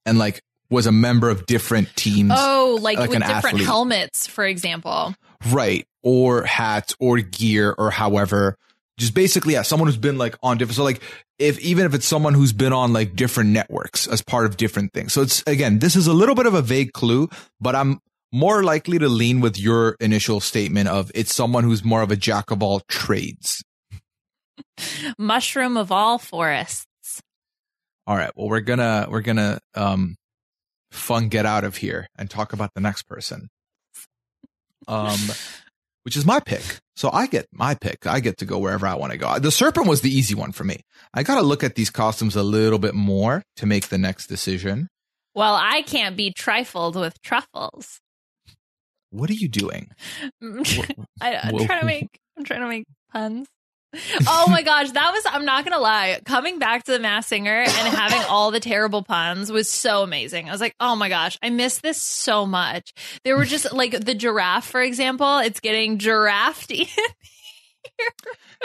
and like was a member of different teams. Oh, like, Like with different athlete. helmets, for example. Right. Or hats or gear or however. Just basically, yeah, someone who's been like on different, so like if, even if it's someone who's been on like different networks as part of different things. So it's, again, this is a little bit of a vague clue, but I'm more likely to lean with your initial statement of it's someone who's more of a jack of all trades. Mushroom of all forests. All right. Well, we're gonna, we're gonna, um, fun get out of here and talk about the next person. Um, which is my pick. So I get my pick. I get to go wherever I want to go. The serpent was the easy one for me. I got to look at these costumes a little bit more to make the next decision. Well, I can't be trifled with truffles. What are you doing? I, I'm trying to make I'm trying to make puns. Oh my gosh, that was. I'm not gonna lie. Coming back to the Masked Singer and having all the terrible puns was so amazing. I was like, oh my gosh, I miss this so much. There were just like the giraffe, for example. It's getting giraffed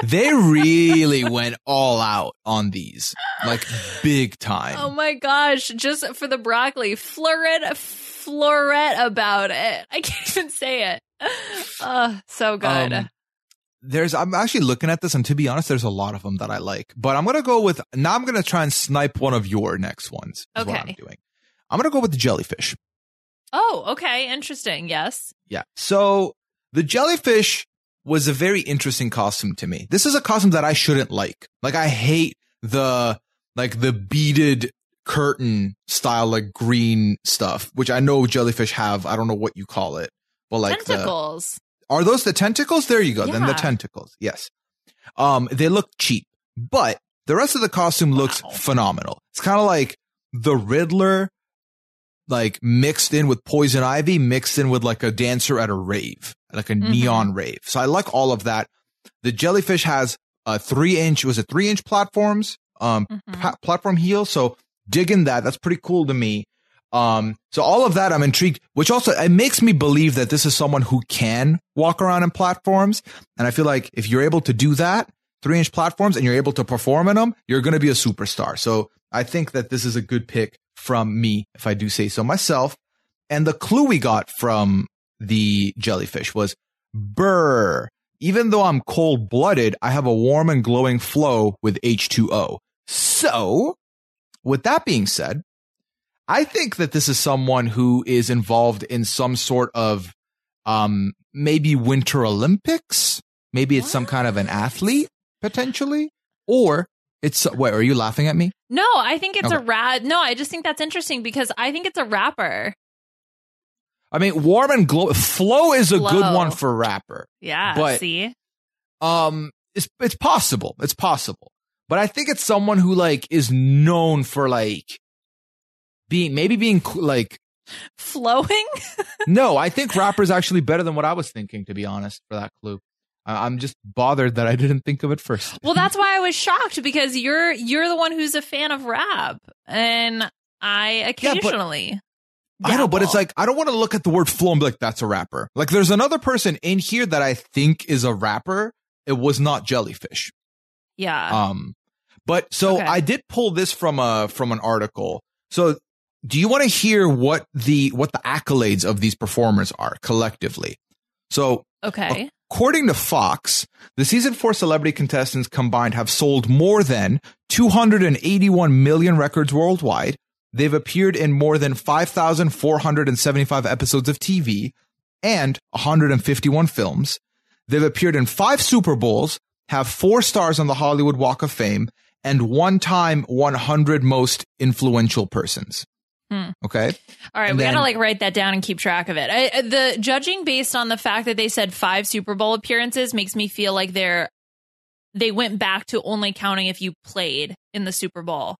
they really went all out on these, like big time. Oh my gosh! Just for the broccoli, floret, floret about it. I can't even say it. Oh, so good. Um, there's I'm actually looking at this, and to be honest, there's a lot of them that I like. But I'm gonna go with now. I'm gonna try and snipe one of your next ones. Is What I'm doing. I'm gonna go with the jellyfish. oh, okay, interesting. Yes. Yeah. So the jellyfish was a very interesting costume to me. This is a costume that I shouldn't like. Like I hate the like the beaded curtain style like green stuff, which I know jellyfish have. I don't know what you call it. But like the, Tentacles. Are those the tentacles? There you go. Then the tentacles. Yes. Um, they look cheap, but the rest of the costume looks Wow. phenomenal. It's kind of like the Riddler, like mixed in with poison ivy, mixed in with like a dancer at a rave, like a Mhm. neon rave. So I like all of that. The jellyfish has a three inch, was it three inch platforms? Um, Mhm. pa- platform heel. So digging that. That's pretty cool to me. Um, so all of that I'm intrigued, which also it makes me believe that this is someone who can walk around in platforms. And I feel like if you're able to do that, three inch platforms, and you're able to perform in them, you're going to be a superstar. So I think that this is a good pick from me, if I do say so myself. And the clue we got from the jellyfish was burr. Even though I'm cold blooded, I have a warm and glowing flow with H2O. So with that being said, I think that this is someone who is involved in some sort of um maybe winter olympics maybe it's some kind of an athlete potentially or it's wait are you laughing at me No, I think it's a Okay. rat. No, I just think that's interesting because I think it's a rapper. i mean warm and glow flow is a good one for rapper Yeah. But- see. um it's it's possible it's possible but i think it's someone who like is known for like being maybe being like Flowing? no i think rapper's actually better than what i was thinking to be honest for that clue i'm just bothered that i didn't think of it first Well, that's why I was shocked because you're you're the one who's a fan of rap, and I Yeah, but- occasionally. I know, but it's like I don't want to look at the word flow and be like, "That's a rapper." Like, there's another person in here that I think is a rapper. It was not Jellyfish. yeah. Um, but so Okay. I did pull this from a from an article. So, do you want to hear what the what the accolades of these performers are collectively? So, okay. According to Fox, the season four celebrity contestants combined have sold more than 281 million records worldwide. They've appeared in more than 5,475 episodes of TV and 151 films. They've appeared in five Super Bowls, have four stars on the Hollywood Walk of Fame, and one time 100 most influential persons. Hmm. Okay. All right, And we then- gotta like write that down and keep track of it. I, the judging based on the fact that they said five Super Bowl appearances makes me feel like they're they went back to only counting if you played in the Super Bowl.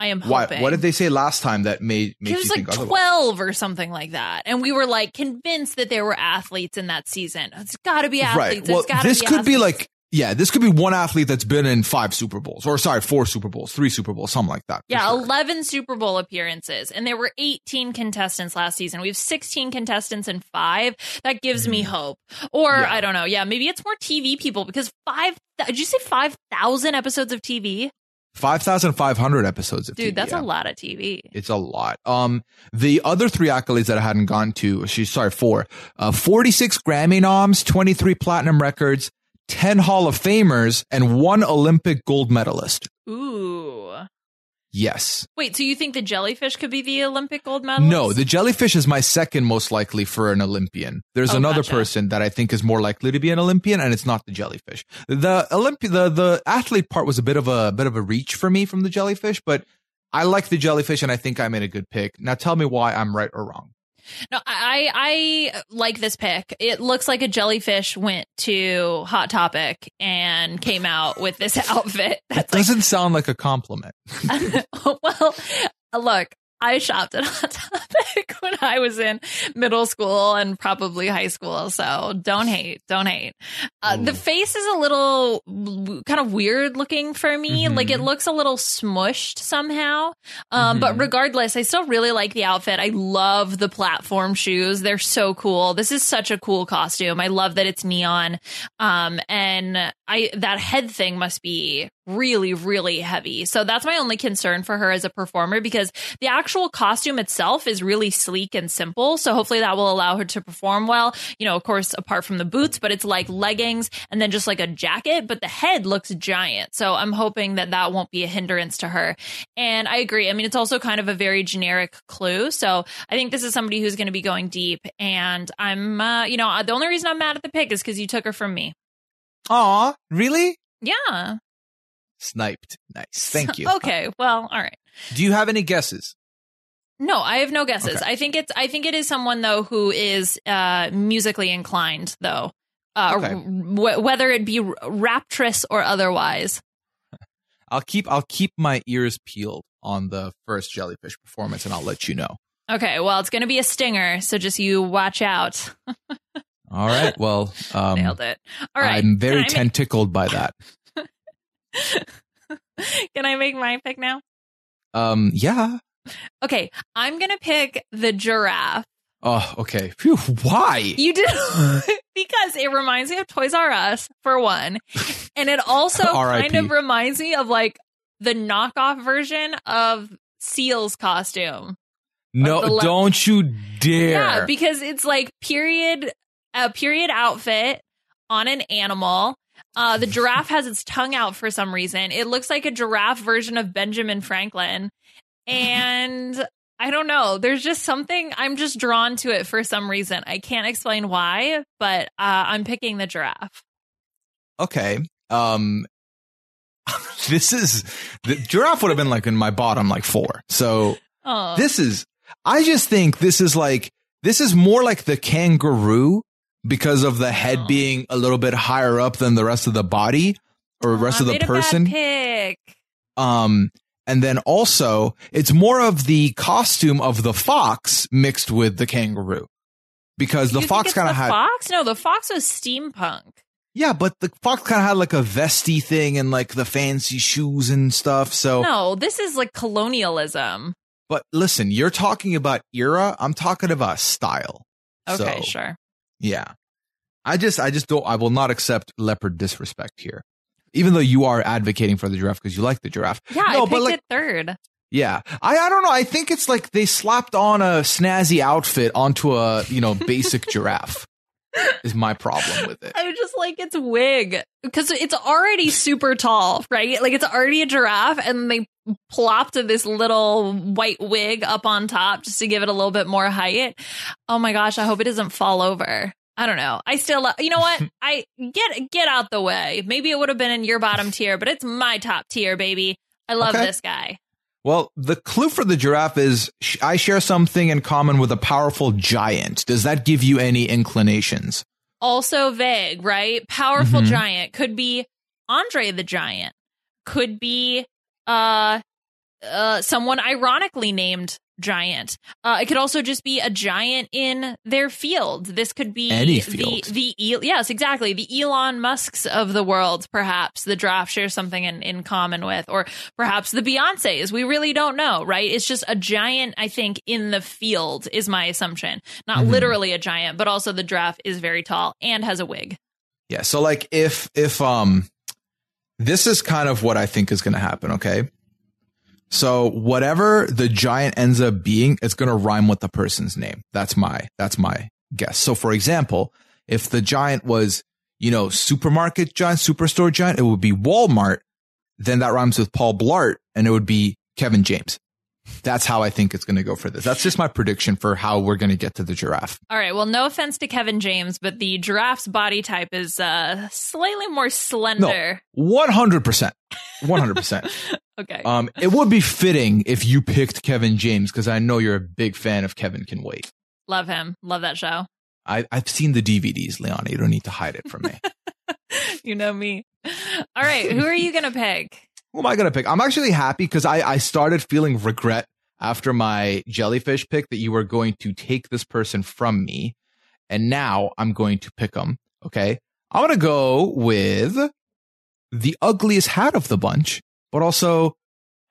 I am Why, hoping. what did they say last time that made, made It you was think like otherwise? twelve or something like that, and we were like convinced that there were athletes in that season. It's got to be athletes. Right. Well, It's gotta this be could be like, yeah, this could be one athlete that's been in five Super Bowls, or sorry, four Super Bowls, three Super Bowls, something like that. Yeah, sure. 11 Super Bowl appearances, and there were 18 contestants last season. We have 16 contestants in five. That gives me hope. Or. Yeah. I don't know. Yeah, maybe it's more TV people because five, did you say 5,000 episodes of TV? 5,500 episodes of TV. Dude, TV, that's yeah. a lot of TV. It's a lot. Um, the other three accolades that I hadn't gone to, she's sorry, four, uh, 46 Grammy noms, 23 platinum records, 10 Hall of Famers, and one Olympic gold medalist. Ooh. Yes. Wait, so you think the jellyfish could be the Olympic gold medalist? No, the jellyfish is my second most likely for an Olympian. There's Oh, another gotcha. person that I think is more likely to be an Olympian, and it's not the jellyfish. The Olympi- the the athlete part was a bit of a bit of a reach for me from the jellyfish, but I like the jellyfish, and I think I made a good pick. Now tell me why I'm right or wrong. No, I I like this pick. It looks like a jellyfish went to Hot Topic and came out with this outfit. That That's like doesn't sound like a compliment. well, look, I shopped at Hot Topic when I was in middle school and probably high school. So don't hate, don't hate. Uh, the face is a little w- kind of weird looking for me. Mhm. Like it looks a little smushed somehow. Um, But Mhm. regardless, I still really like the outfit. I love the platform shoes. They're so cool. This is such a cool costume. I love that it's neon. Um, and I that head thing must be really, really heavy. So that's my only concern for her as a performer because the actual costume itself is really sleek and simple. So hopefully that will allow her to perform well. You know, of course, apart from the boots, but it's like leggings and then just like a jacket, but the head looks giant. So I'm hoping that that won't be a hindrance to her. And I agree. I mean, it's also kind of a very generic clue. So I think this is somebody who's going to be going deep. And I'm, uh, you know, the only reason I'm mad at the pick is because you took her from me. Aw, really? Yeah. Sniped. Nice. Thank you. okay. Well, all right. Do you have any guesses? No, I have no guesses. Okay. I think it's I think it is someone though who is uh musically inclined though. Uh Okay. w- whether it be r- raptress or otherwise. I'll keep I'll keep my ears peeled on the first jellyfish performance and I'll let you know. Okay, well, it's going to be a stinger, so just you watch out. All right. Well, um, Nailed it. All right. I'm very I tentacled by that. Can I make my pick now? Um, yeah. Okay, I'm going to pick the giraffe. Oh, okay. Phew, why? You did because it reminds me of Toys R Us for one, and it also kind of reminds me of like the knockoff version of Seal's costume. No, don't you dare. Yeah, because it's like period a period outfit on an animal. Uh, the giraffe has its tongue out for some reason. It looks like a giraffe version of Benjamin Franklin, and I don't know. There's just something I'm just drawn to it for some reason. I can't explain why, but uh, I'm picking the giraffe. okay. Um, this is the giraffe would have been like in my bottom like four. So Oh, this is, I just think this is like, this is more like the kangaroo because of the head Oh. being a little bit higher up than the rest of the body or rest I of the made a bad person. pick. Um, and then also it's more of the costume of the fox mixed with the kangaroo because the You think fox kind of had, fox. No, the fox was steampunk. yeah, but the fox kind of had like a vesty thing and like the fancy shoes and stuff. So, No, this is like colonialism. but listen, you're talking about era. I'm talking about style. Okay, So, sure. Yeah. I just, I just don't, I will not accept leopard disrespect here. Even though you are advocating for the giraffe because you like the giraffe. Yeah, No, I but picked like- it third. Yeah. I, I don't know. I think it's like they slapped on a snazzy outfit onto a, you know, basic giraffe is my problem with it. I just like its wig because it's already super tall, right? Like it's already a giraffe, and they plopped this little white wig up on top just to give it a little bit more height. Oh my gosh! I hope it doesn't fall over. I don't know. I still, you know what? I get get out the way. Maybe it would have been in your bottom tier, but it's my top tier, baby. I love Okay. this guy. Well, the clue for the giraffe is sh- I share something in common with a powerful giant. Does that give you any inclinations? also vague, right? Powerful Mhm. giant could be Andre the Giant, could be uh uh someone ironically named Giant. Uh it could also just be a giant in their field. This could be Any the field. the E- yes, exactly. The Elon Musks of the world, perhaps the draft shares something in, in common with, or perhaps the Beyonces. We really don't know, right? It's just a giant, I think, in the field is my assumption. Not Mhm. literally a giant, but also the draft is very tall and has a wig. Yeah. So like if, if, um, this is kind of what I think is going to happen. Okay. So whatever the giant ends up being, it's going to rhyme with the person's name. That's my, that's my guess. So for example, if the giant was, you know, supermarket giant, superstore giant, it would be Walmart. Then that rhymes with Paul Blart and it would be Kevin James. That's how I think it's going to go for this. That's just my prediction for how we're going to get to the giraffe. All right. Well, no offense to Kevin James, but the giraffe's body type is uh slightly more slender. 100%. 100%. Okay. Um, it would be fitting if you picked Kevin James because I know you're a big fan of Kevin Can Wait. Love him. Love that show. I, I've seen the DVDs, Liana. You don't need to hide it from me. you know me. All right. Who are you going to pick? Who am I going to pick? I'm actually happy because I, I started feeling regret after my jellyfish pick that you were going to take this person from me. And now I'm going to pick them. Okay. I'm going to go with the ugliest hat of the bunch, but also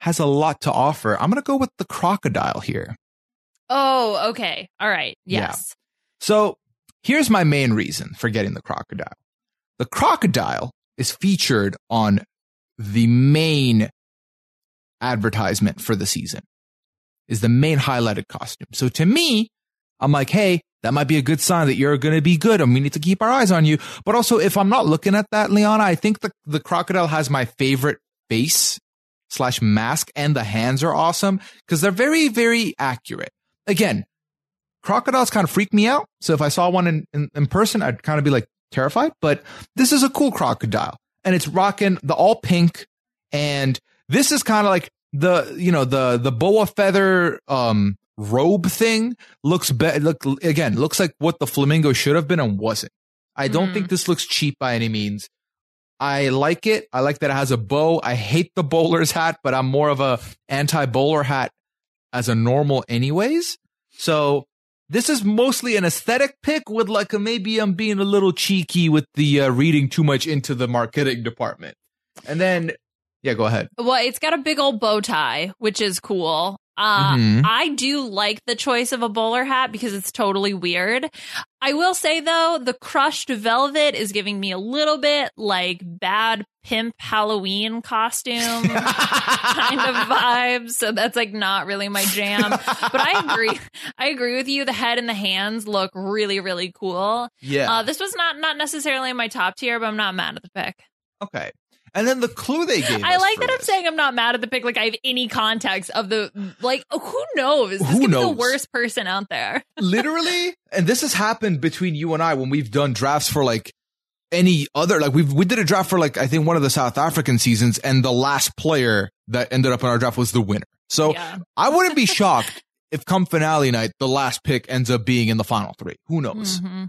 has a lot to offer. I'm going to go with the crocodile here. Oh, okay. All right. Yeah. Yes. So here's my main reason for getting the crocodile. The crocodile is featured on the main advertisement for the season is the main highlighted costume. So to me, I'm like, hey, that might be a good sign that you're going to be good and we need to keep our eyes on you. But also, if I'm not looking at that, Liana, I think the, the crocodile has my favorite face slash mask and the hands are awesome because they're very, very accurate. Again, crocodiles kind of freak me out. So if I saw one in, in, in person, I'd kind of be like terrified, but this is a cool crocodile and it's rocking the all pink. And this is kind of like the, you know, the, the boa feather, um, robe thing looks be- look again looks like what the flamingo should have been and wasn't. I don't Mhm. think this looks cheap by any means. I like it. I like that it has a bow. I hate the bowler's hat, but I'm more of a anti bowler hat as a normal anyways. So this is mostly an aesthetic pick with like a maybe I'm being a little cheeky with the uh, reading too much into the marketing department. And then yeah, go ahead. Well, it's got a big old bow tie, which is cool. Uh, Mhm. I do like the choice of a bowler hat because it's totally weird. I will say though, the crushed velvet is giving me a little bit like bad pimp Halloween costume kind of vibes. So that's like not really my jam. But I agree. I agree with you. The head and the hands look really, really cool. Yeah. Uh, this was not not necessarily in my top tier, but I'm not mad at the pick. okay. And then the clue they gave I like that I'm saying I'm not mad at the pick. Like I have any context of the like. oh, Who knows? This Who be the knows? worst person out there. literally and this has happened between you and i when we've done drafts for like any other like we we did a draft for like i think one of the south african seasons and the last player that ended up in our draft was the winner so yeah. i wouldn't be shocked if come finale night the last pick ends up being in the final three who knows Mhm.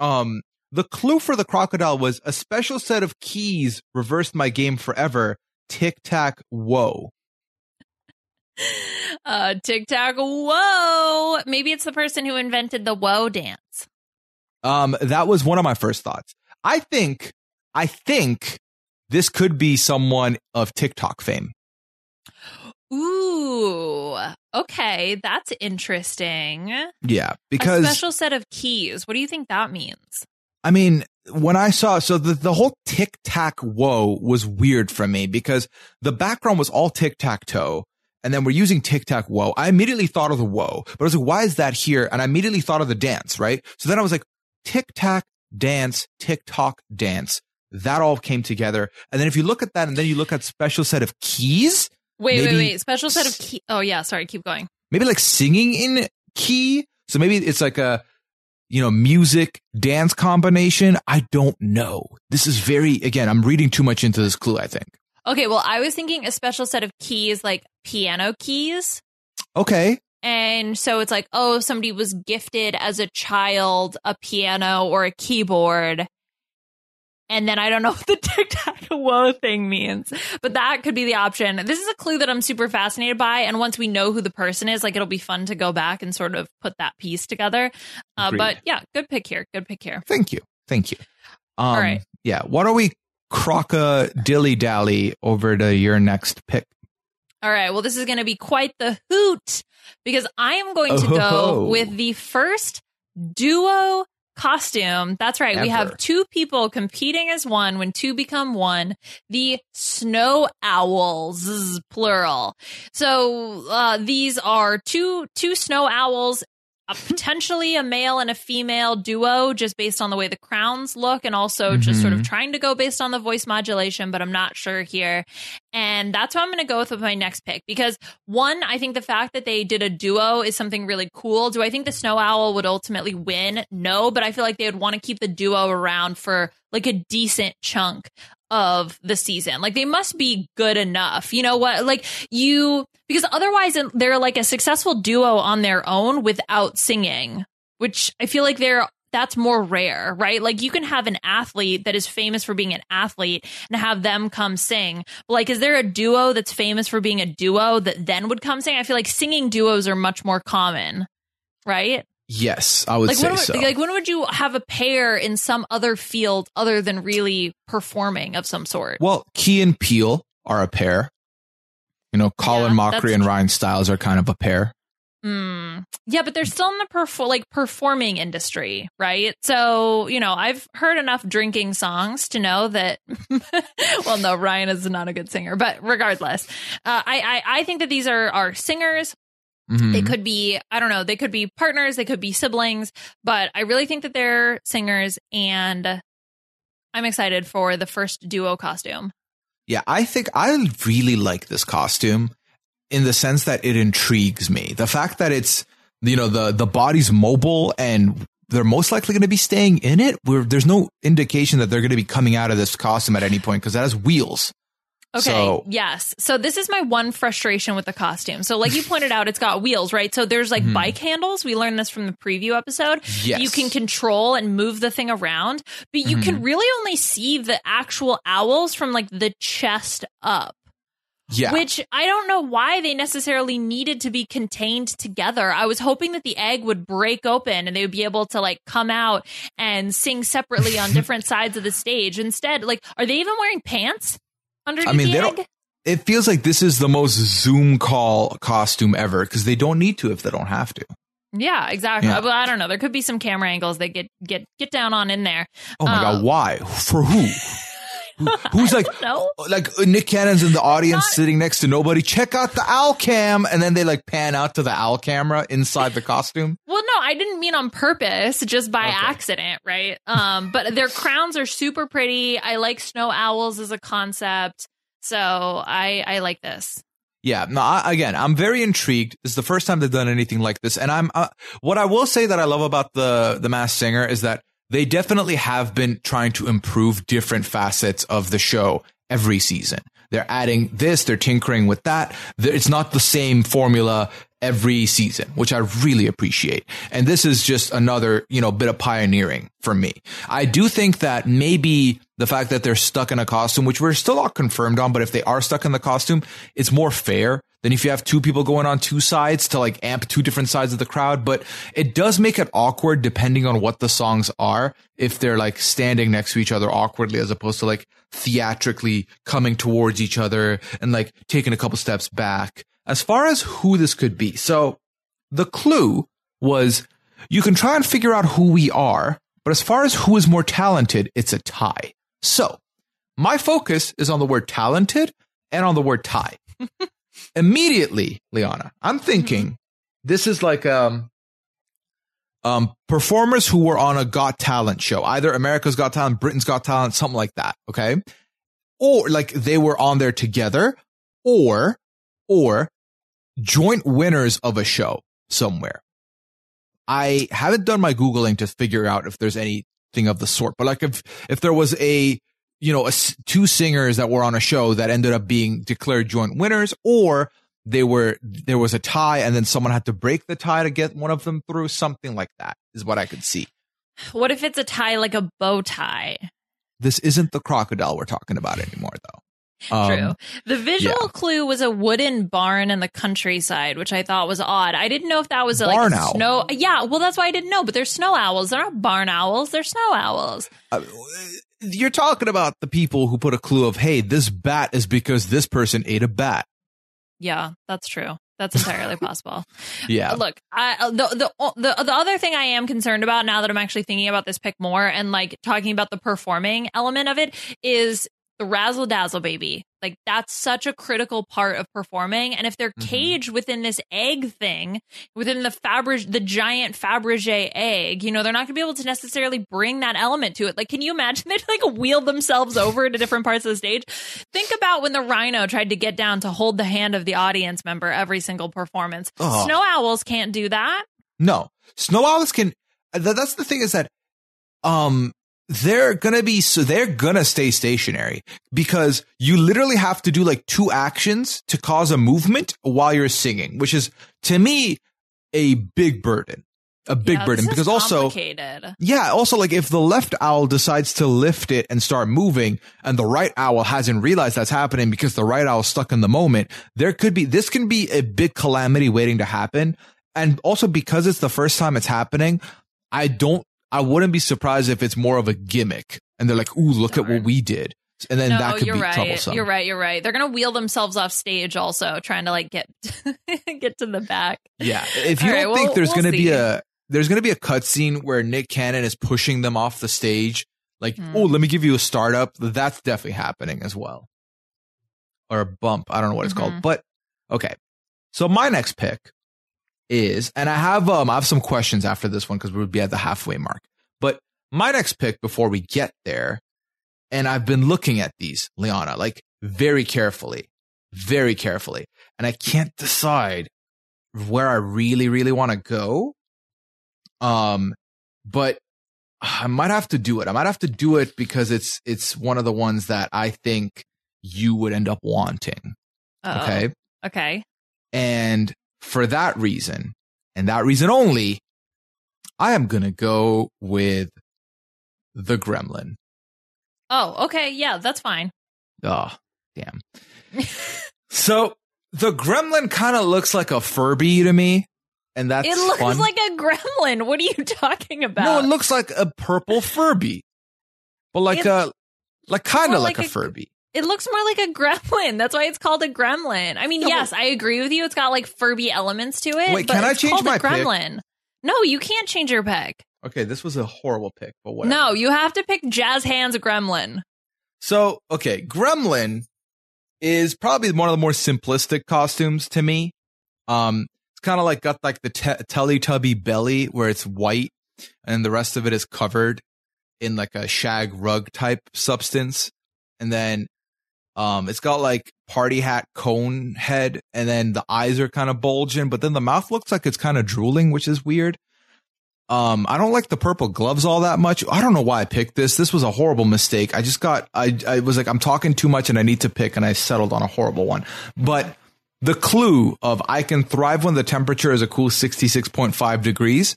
um the clue for the crocodile was a special set of keys reversed my game forever tic tac whoa Uh, Tic Tac. Whoa. Maybe it's the person who invented the whoa dance. Um, that was one of my first thoughts. I think, I think this could be someone of TikTok fame. Ooh. Okay, that's interesting. Yeah, a because special set of keys. What do you think that means? I mean, when I saw, so the, the whole tic tac whoa was weird for me because the background was all tic tac toe. And then we're using tic tac whoa. I immediately thought of the whoa, but I was like, why is that here? And I immediately thought of the dance, right? So then I was like, tic tac dance, tic toc dance. That all came together. And then if you look at that and then you look at special set of keys, Wait, wait, wait. Special set of key. Oh yeah, sorry. Keep going. maybe like singing in key. So maybe it's like a, you know, music dance combination. I don't know. This is very, again, I'm reading too much into this clue, I think. Okay, well, I was thinking a special set of keys, like piano keys. Okay. And so it's like, oh, somebody was gifted as a child a piano or a keyboard. And then I don't know what the tic tac whoa thing means, but that could be the option. This is a clue that I'm super fascinated by. And once we know who the person is, like it'll be fun to go back and sort of put that piece together. Uh, but yeah, good pick here. Good pick here. Thank you. Thank you. Um, All right. Yeah. Why don't we croca dilly dally over to your next pick? All right. Well, this is going to be quite the hoot because I am going to Oh. go with the first duo costume. That's right. We have two people competing as one when two become one. The snow owls, plural. So uh, these are two two snow owls. Uh, potentially a male and a female duo just based on the way the crowns look and also just sort of trying to go based on the voice modulation but i'm not sure here and that's what I'm going to go with with my next pick because one, I think the fact that they did a duo is something really cool. Do I think the Snow Owl would ultimately win? No, but I feel like they would want to keep the duo around for like a decent chunk of the season. Like they must be good enough. You know what? Like you, because otherwise they're like a successful duo on their own without singing, which I feel like they're that's more rare, right? Like you can have an athlete that is famous for being an athlete and have them come sing. Like, is there a duo that's famous for being a duo that then would come sing? I feel like singing duos are much more common, right? Yes, I would Like say when, so. like when would you have a pair in some other field other than really performing of some sort? well, Key and Peele are a pair. You know, Colin Yeah, Mochrie and. Ryan Stiles are kind of a pair. Hmm. Yeah, but they're still in the perfor- like performing industry, right? So you know, I've heard enough drinking songs to know that. well, no, Ryan is not a good singer, but regardless, uh, I, I I think that these are are singers. Mhm. They could be I don't know. They could be partners. They could be siblings. But I really think that they're singers, and I'm excited for the first duo costume. Yeah, I think I really like this costume in the sense that it intrigues me. The fact that it's you know the the body's mobile and they're most likely going to be staying in it. Where there's no indication that they're going to be coming out of this costume at any point because it has wheels. Okay. So- yes. So this is my one frustration with the costume. So like you pointed out, it's got wheels, right? So there's like Mhm. bike handles. We learned this from the preview episode. Yes, You can control and move the thing around, but you can Mhm. really only see the actual owls from like the chest up. yeah. Which I don't know why they necessarily needed to be contained together. I was hoping that the egg would break open and they would be able to like come out and sing separately on different sides of the stage. Instead, like, are they even wearing pants underneath I mean, the they egg? don't. It feels like this is the most Zoom call costume ever because they don't need to if they don't have to. Yeah, exactly. Yeah. But I don't know. There could be some camera angles that get get get down on in there. Oh my Um, god, why? For who? Who- Who's like No. like uh, Nick Cannon's in the audience not- sitting next to nobody. Check out the owl cam, and then they like pan out to the owl camera inside the costume. Well, no, I didn't mean on purpose, just by Okay. accident, right? Um, but their crowns are super pretty. I like snow owls as a concept, so I I like this. Yeah, no, I, again, I'm very intrigued. This is the first time they've done anything like this, and I'm uh, what I will say that I love about the the Masked Singer is that they definitely have been trying to improve different facets of the show every season. They're adding this, they're tinkering with that. It's not the same formula every season, which I really appreciate. And this is just another, you know, bit of pioneering for me. I do think that maybe the fact that they're stuck in a costume, which we're still not confirmed on, but if they are stuck in the costume, it's more fair than if you have two people going on two sides to like amp two different sides of the crowd. But it does make it awkward depending on what the songs are. If they're like standing next to each other awkwardly as opposed to like theatrically coming towards each other and like taking a couple steps back. As far as who this could be. So the clue was you can try and figure out who we are, but as far as who is more talented, it's a tie. So my focus is on the word talented and on the word tie. Immediately, Liana, I'm thinking this is like um um performers who were on a Got Talent show, either America's Got Talent, Britain's Got Talent, something like that. Okay, or like they were on there together, or or joint winners of a show somewhere. I haven't done my googling to figure out if there's anything of the sort, but like if if there was a you know a two singers that were on a show that ended up being declared joint winners, or they were there was a tie and then someone had to break the tie to get one of them through, something like that is what I could see. What if it's a tie like a bow tie? This isn't the crocodile we're talking about anymore, though. Um, True. The visual yeah. clue was a wooden barn in the countryside, which I thought was odd. I didn't know if that was a, Barn like owl. snow. Yeah, well, that's why I didn't know. But they're snow owls. They're not barn owls. They're snow owls. Uh, you're talking about the people who put a clue of, hey, this bat is because this person ate a bat. Yeah, that's true. That's entirely possible. Yeah. Look, I, uh, the, the the the other thing I am concerned about now that I'm actually thinking about this pick more and like talking about the performing element of it is the razzle dazzle baby. Like that's such a critical part of performing. And if they're Mhm. caged within this egg thing, within the Faberge, the giant Fabergé egg, you know, they're not gonna be able to necessarily bring that element to it. Like, can you imagine they'd like wheel themselves over to different parts of the stage? Think about when the rhino tried to get down to hold the hand of the audience member every single performance. Oh. Snow owls can't do that. No, snow owls can. That's the thing is that, um, they're gonna be so they're gonna stay stationary because you literally have to do like two actions to cause a movement while you're singing, which is to me a big burden. a big Yeah, burden because also yeah, also like if the left owl decides to lift it and start moving and the right owl hasn't realized that's happening because the right owl's stuck in the moment, there could be this can be a big calamity waiting to happen. And also because it's the first time it's happening, I don't I wouldn't be surprised if it's more of a gimmick and they're like, "Ooh, look at what we did." And then no, that could you're be right. troublesome. You're right. You're right. They're gonna wheel themselves off stage, also trying to like get get to the back. Yeah, if you All don't right, think we'll- there's we'll going to be a there's going to be a cutscene where Nick Cannon is pushing them off the stage, like, Hmm. oh, let me give you a startup. That's definitely happening as well, or a bump. I don't know what it's called, Mhm. but okay. So my next pick is, and I have um I have some questions after this one because we'll be at the halfway mark. But my next pick before we get there, and I've been looking at these, Liana, like very carefully, very carefully, and I can't decide where I really, really want to go. Um, but I might have to do it. I might have to do it because it's it's one of the ones that I think you would end up wanting. Uh-oh. Okay. Okay. And for that reason, and that reason only, I am gonna go with the gremlin. Oh, okay. Yeah, that's fine. Oh, damn. so the gremlin kind of looks like a Furby to me. And that's it looks fun. like a gremlin. What are you talking about? No, it looks like a purple Furby. But like It- a like kind of like, like a- Furby. It looks more like a gremlin. That's why it's called a gremlin. I mean, No, yes, I agree with you. It's got like Furby elements to it. Wait, but can I change my a pick? gremlin? No, you can't change your pick. Okay, this was a horrible pick, but whatever. No, you have to pick Jazz Hands Gremlin. So, okay, Gremlin is probably one of the more simplistic costumes to me. Um, it's kind of like got like the te- Teletubby belly where it's white and the rest of it is covered in like a shag rug type substance. And then, um, it's got like party hat cone head and then the eyes are kind of bulging, but then the mouth looks like it's kind of drooling, which is weird. Um, I don't like the purple gloves all that much. I don't know why I picked this. This was a horrible mistake. I just got, I, I was like, I'm talking too much and I need to pick and I settled on a horrible one. But the clue of I can thrive when the temperature is a cool 66.5 degrees.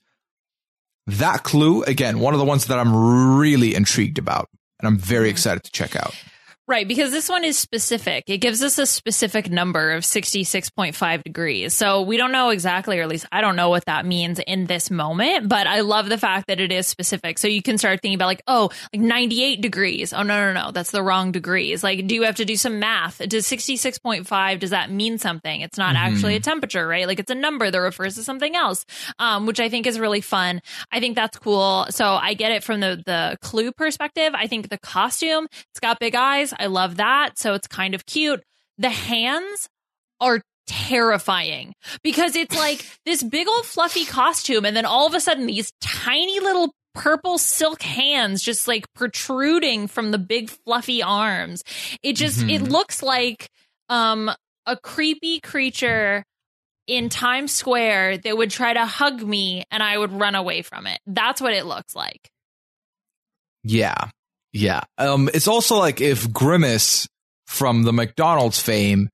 That clue, again, one of the ones that I'm really intrigued about and I'm very excited to check out. Right, because this one is specific. It gives us a specific number of 66.5 degrees. So we don't know exactly, or at least I don't know what that means in this moment, but I love the fact that it is specific. So you can start thinking about like, oh, like 98 degrees. Oh, no, no, no, that's the wrong degrees. Like, do you have to do some math? Does 66.5, does that mean something? It's not actually a temperature, right? Like it's a number that refers to something else, um, which I think is really fun. I think that's cool. So I get it from the, the clue perspective. I think the costume, it's got big eyes. I love that. So it's kind of cute. The hands are terrifying because it's like this big old fluffy costume. And then all of a sudden, these tiny little purple silk hands just like protruding from the big fluffy arms. It just, it Mhm. looks like, um, a creepy creature in Times Square that would try to hug me and I would run away from it. That's what it looks like. Yeah. Yeah. Um, it's also like if Grimace from the McDonald's fame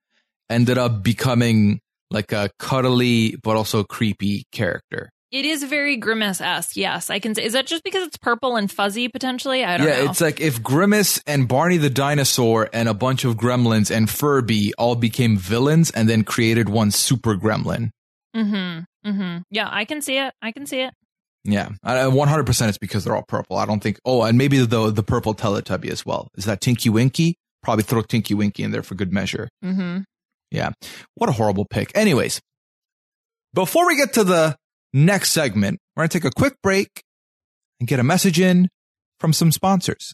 ended up becoming like a cuddly but also creepy character. It is very grimace esque. Yes, I can say. Is that just because it's purple and fuzzy potentially? I don't know. yeah, know. it's like if Grimace and Barney the dinosaur and a bunch of gremlins and Furby all became villains and then created one super gremlin. mm-hmm. Mm-hmm. Yeah, I can see it. I can see it. Yeah, one hundred percent. It's because they're all purple. I don't think. Oh, and maybe the the purple Teletubby as well. Is that Tinky Winky? Probably throw Tinky Winky in there for good measure. Mm-hmm. Yeah. What a horrible pick. Anyways, before we get to the next segment, we're going to take a quick break and get a message in from some sponsors.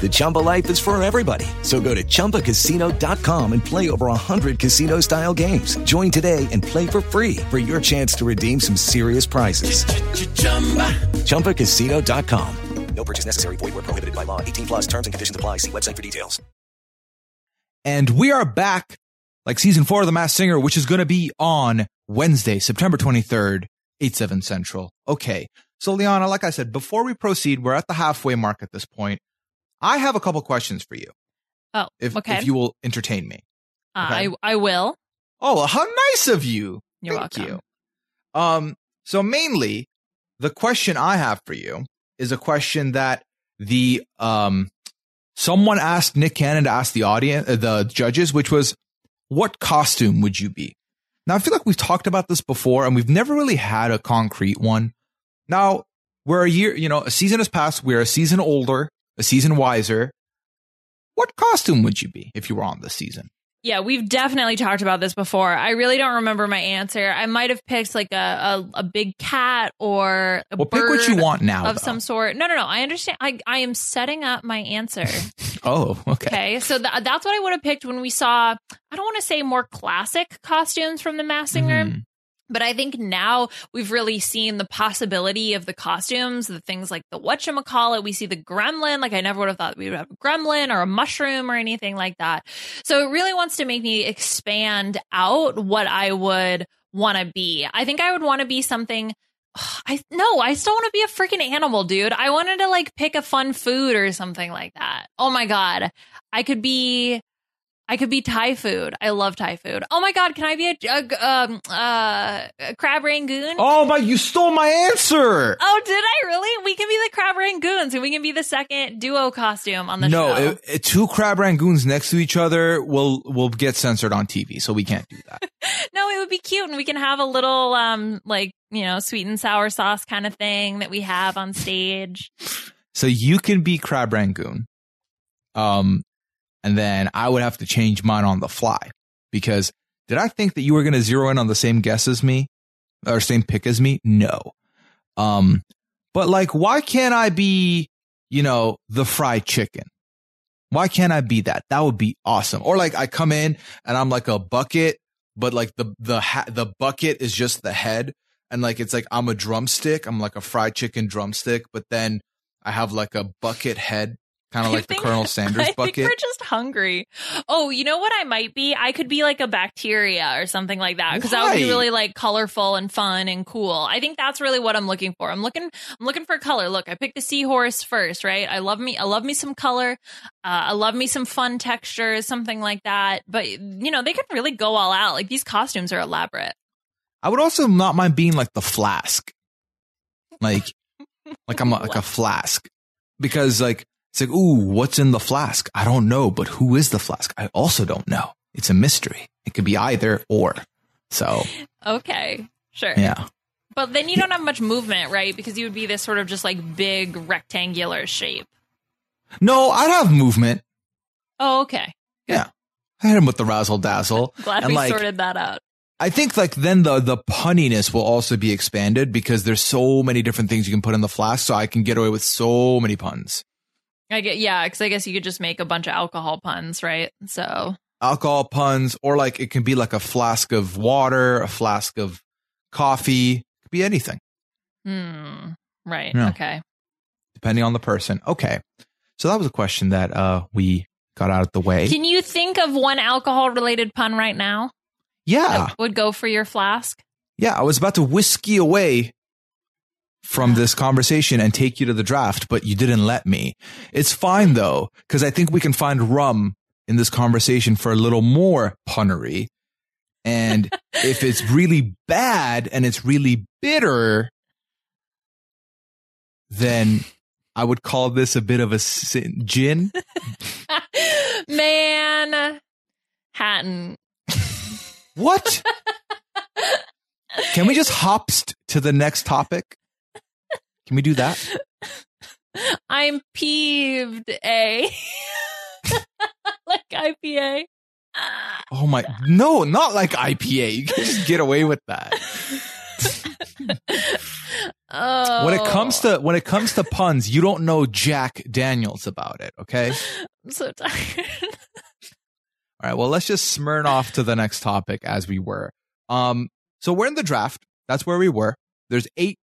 The Chumba life is for everybody. So go to ChumbaCasino.com and play over 100 casino style games. Join today and play for free for your chance to redeem some serious prizes. ChumbaCasino.com. No purchase necessary. Void where prohibited by law. 18 plus terms and conditions apply. See website for details. And we are back, like season four of The Masked Singer, which is going to be on Wednesday, September 23rd, 8, 7 Central. Okay. So, Liana, like I said, before we proceed, we're at the halfway mark at this point. I have a couple questions for you. Oh, If, okay. if you will entertain me. Uh, okay. I I will. Oh, well, how nice of you. You're Thank welcome. you. Um, so mainly the question I have for you is a question that the um someone asked Nick Cannon to ask the audience, uh, the judges, which was, what costume would you be? Now I feel like we've talked about this before, and we've never really had a concrete one. Now we're a year, you know, a season has passed. We're a season older, a season wiser. What costume would you be if you were on this season? Yeah, we've definitely talked about this before. I really don't remember my answer. I might have picked like a a, a big cat or a Well, pick what you want now. of though. some sort. No, no, no. I understand. I I am setting up my answer. Oh, okay. Okay, so th- that's what I would have picked when we saw. I don't want to say more classic costumes from the Masked Singer. Mhm. But I think now we've really seen the possibility of the costumes, the things like the whatchamacallit. We see the gremlin. Like I never would have thought we would have a gremlin or a mushroom or anything like that. So it really wants to make me expand out what I would want to be. I think I would want to be something. I no, I still want to be a freaking animal, dude. I wanted to like pick a fun food or something like that. Oh my god, I could be. I could be Thai food. I love Thai food. Oh my god, can I be a, a um uh a crab rangoon? Oh my, you stole my answer. Oh, did I really? We can be the crab rangoons, and we can be the second duo costume on the no, show. it- two crab rangoons next to each other will will get censored on TV, so we can't do that. no, it would be cute, and we can have a little um like you know sweet and sour sauce kind of thing that we have on stage. so you can be crab rangoon, um, and then I would have to change mine on the fly because did I think that you were going to zero in on the same guess as me or same pick as me? No, um, but like, why can't I be, you know, the fried chicken? Why can't I be that? That would be awesome. Or like I come in and I'm like a bucket, but like the the ha- the bucket is just the head, and like it's like I'm a drumstick. I'm like a fried chicken drumstick, but then I have like a bucket head, kind of like the Colonel Sanders I bucket. think we're just hungry. Oh, you know what I might be? I could be like a bacteria or something like that because that would be really like colorful and fun and cool. I think that's really what I'm looking for. I'm looking I'm looking for color. Look, I picked the seahorse first, right? I love me I love me some color. Uh, I love me some fun textures, something like that. But you know, they could really go all out. Like these costumes are elaborate. I would also not mind being like the flask, like like I'm a, like a flask because like it's like ooh, what's in the flask? I don't know, but who is the flask? I also don't know. It's a mystery. It could be either or. So Okay. Sure. yeah. But then you don't have much movement, right? Because you would be this sort of just like big rectangular shape. No, I'd have movement. Oh, okay. Yeah. I hit him with the razzle dazzle. Glad and we like, sorted that out. I think like then the the punniness will also be expanded because there's so many different things you can put in the flask, so I can get away with so many puns. I get yeah, because I guess you could just make a bunch of alcohol puns, right? So Alcohol puns, or like it can be like a flask of water, a flask of coffee, it could be anything hmm, right, Yeah. okay. depending on the person. Okay, so that was a question that uh we got out of the way. Can you think of one alcohol related pun right now yeah, that would go for your flask? yeah. I was about to whiskey away from this conversation and take you to the draft, but you didn't let me. It's fine though, because I think we can find rum in this conversation for a little more punnery. And if it's really bad and it's really bitter, then I would call this a bit of a sin- gin. Man, Hatton. What? Can we just hop st- to the next topic? Can we do that? I'm peeved, A. like IPA. Oh my, no, not like IPA. You can just get away with that. Oh. When it comes to when it comes to puns, you don't know Jack Daniels about it. Okay. I'm so tired. All right. Well, let's just smirn off to the next topic as we were. Um. So we're in the draft. That's where we were. There's eight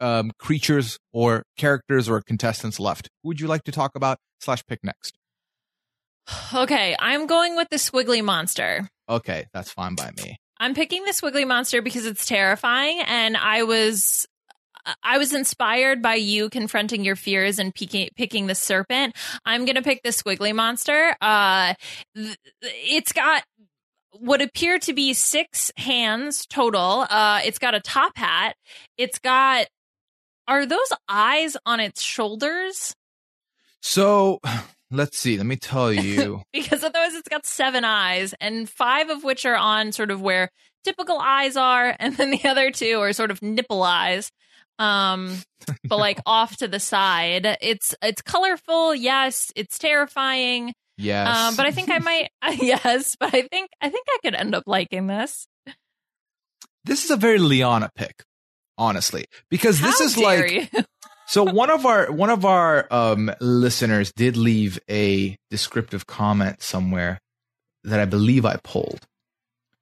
um creatures or characters or contestants left. Who would you like to talk about slash pick next? okay, I'm going with the squiggly monster. Okay, that's fine by me. I'm picking the squiggly monster because it's terrifying and I was I was inspired by you confronting your fears and picking, picking the serpent. I'm going to pick the squiggly monster. Uh th- it's got what appear to be six hands total. Uh it's got a top hat. It's got are those eyes on its shoulders? So let's see. Let me tell you. because otherwise it's got seven eyes and five of which are on sort of where typical eyes are and then the other two are sort of nipple eyes um but like off to the side it's it's colorful yes it's terrifying yes. um but i think i might yes but i think i think i could end up liking this this is a very Liana pick, honestly, because this is like so one of our one of our um listeners did leave a descriptive comment somewhere that I believe I pulled.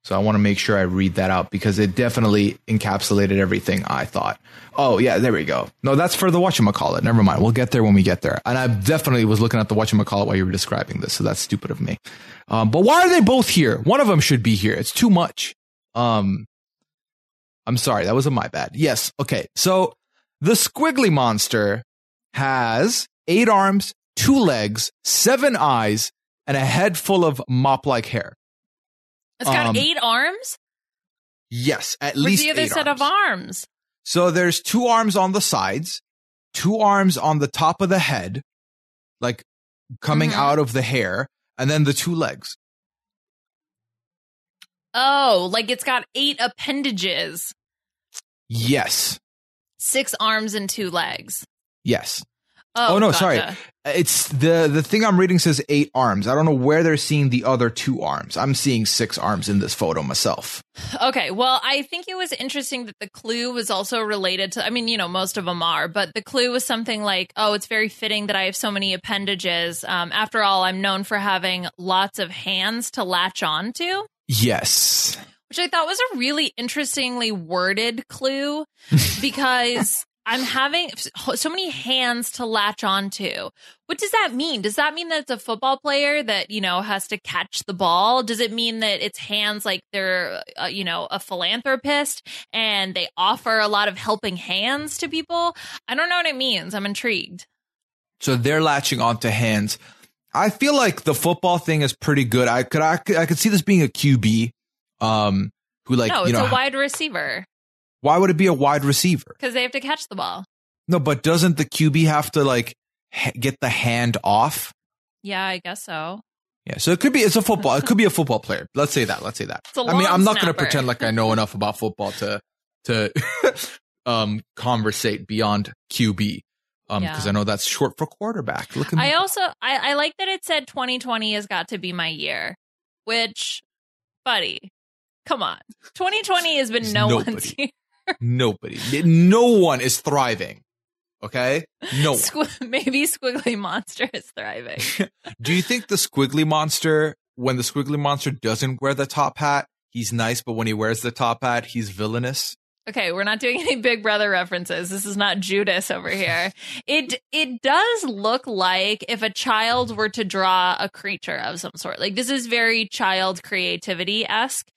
So I want to make sure I read that out because it definitely encapsulated everything I thought. Oh yeah, there we go. No, that's for the whatchamacallit. Never mind. We'll get there when we get there. And I definitely was looking at the whatchamacallit while you were describing this, so that's stupid of me. Um, but why are they both here? One of them should be here. It's too much. Um, I'm sorry, that was a my bad. Yes, okay. So the squiggly monster has eight arms, two legs, seven eyes, and a head full of mop-like hair. it's got um, eight arms Yes, at where's least the other eight set arms. of arms So there's two arms on the sides, two arms on the top of the head, like coming Mhm. out of the hair, and then the two legs. oh like it's got eight appendages Yes. six arms and two legs Yes. oh, Oh, no, gotcha. sorry. It's the the thing I'm reading says eight arms. I don't know where they're seeing the other two arms. I'm seeing six arms in this photo myself. Okay, well, I think it was interesting that the clue was also related to. I mean, you know, most of them are, but the clue was something like, "Oh, it's very fitting that I have so many appendages." Um, after all, I'm known for having lots of hands to latch onto, Yes. Which I thought was a really interestingly worded clue because I'm having so many hands to latch onto. What does that mean? Does that mean that it's a football player that, you know, has to catch the ball? Does it mean that it's hands like they're, uh, you know, a philanthropist and they offer a lot of helping hands to people? I don't know what it means. I'm intrigued. So they're latching onto hands. I feel like the football thing is pretty good. I could I could, I could see this being a QB um who like, no, you it's know, a wide receiver why would it be a wide receiver? because they have to catch the ball. No, but doesn't the QB have to like ha- get the hand off? Yeah, I guess so. Yeah, so it could be it's a football. It could be a football player. Let's say that. Let's say that. I mean, I'm not going to pretend like I know enough about football to to um conversate beyond QB. Um, Yeah. because I know that's short for quarterback. Look at I also I, I like that it said 2020 has got to be my year, which, buddy, come on, 2020 has been There's no nobody. one's year. nobody, no one is thriving. Okay, no. Squ- maybe Squiggly Monster is thriving. Do you think the squiggly monster, when the squiggly monster doesn't wear the top hat, he's nice, but when he wears the top hat, he's villainous? Okay, we're not doing any Big Brother references. This is not Judas over here. It it does look like if a child were to draw a creature of some sort. Like this is very child creativity esque,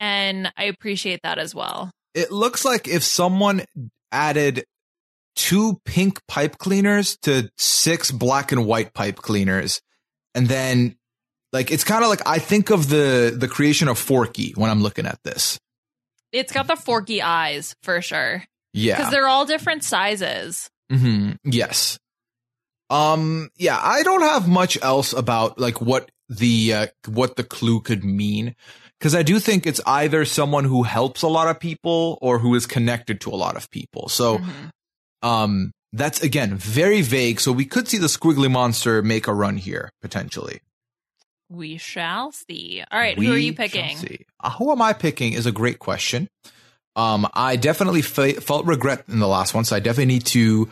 and I appreciate that as well. It looks like if someone added two pink pipe cleaners to six black and white pipe cleaners, and then like it's kind of like I think of the the creation of Forky when I'm looking at this. It's got the forky eyes for sure Yeah. because they're all different sizes. hmm Yes. Um. Yeah. I don't have much else about like what the uh, what the clue could mean because I do think it's either someone who helps a lot of people or who is connected to a lot of people. So, Mhm. um, that's again very vague. So we could see the squiggly monster make a run here potentially. We shall see. All right, who are We you shall picking? see. Uh, who am I picking is a great question. Um, I definitely fe- felt regret in the last one, so I definitely need to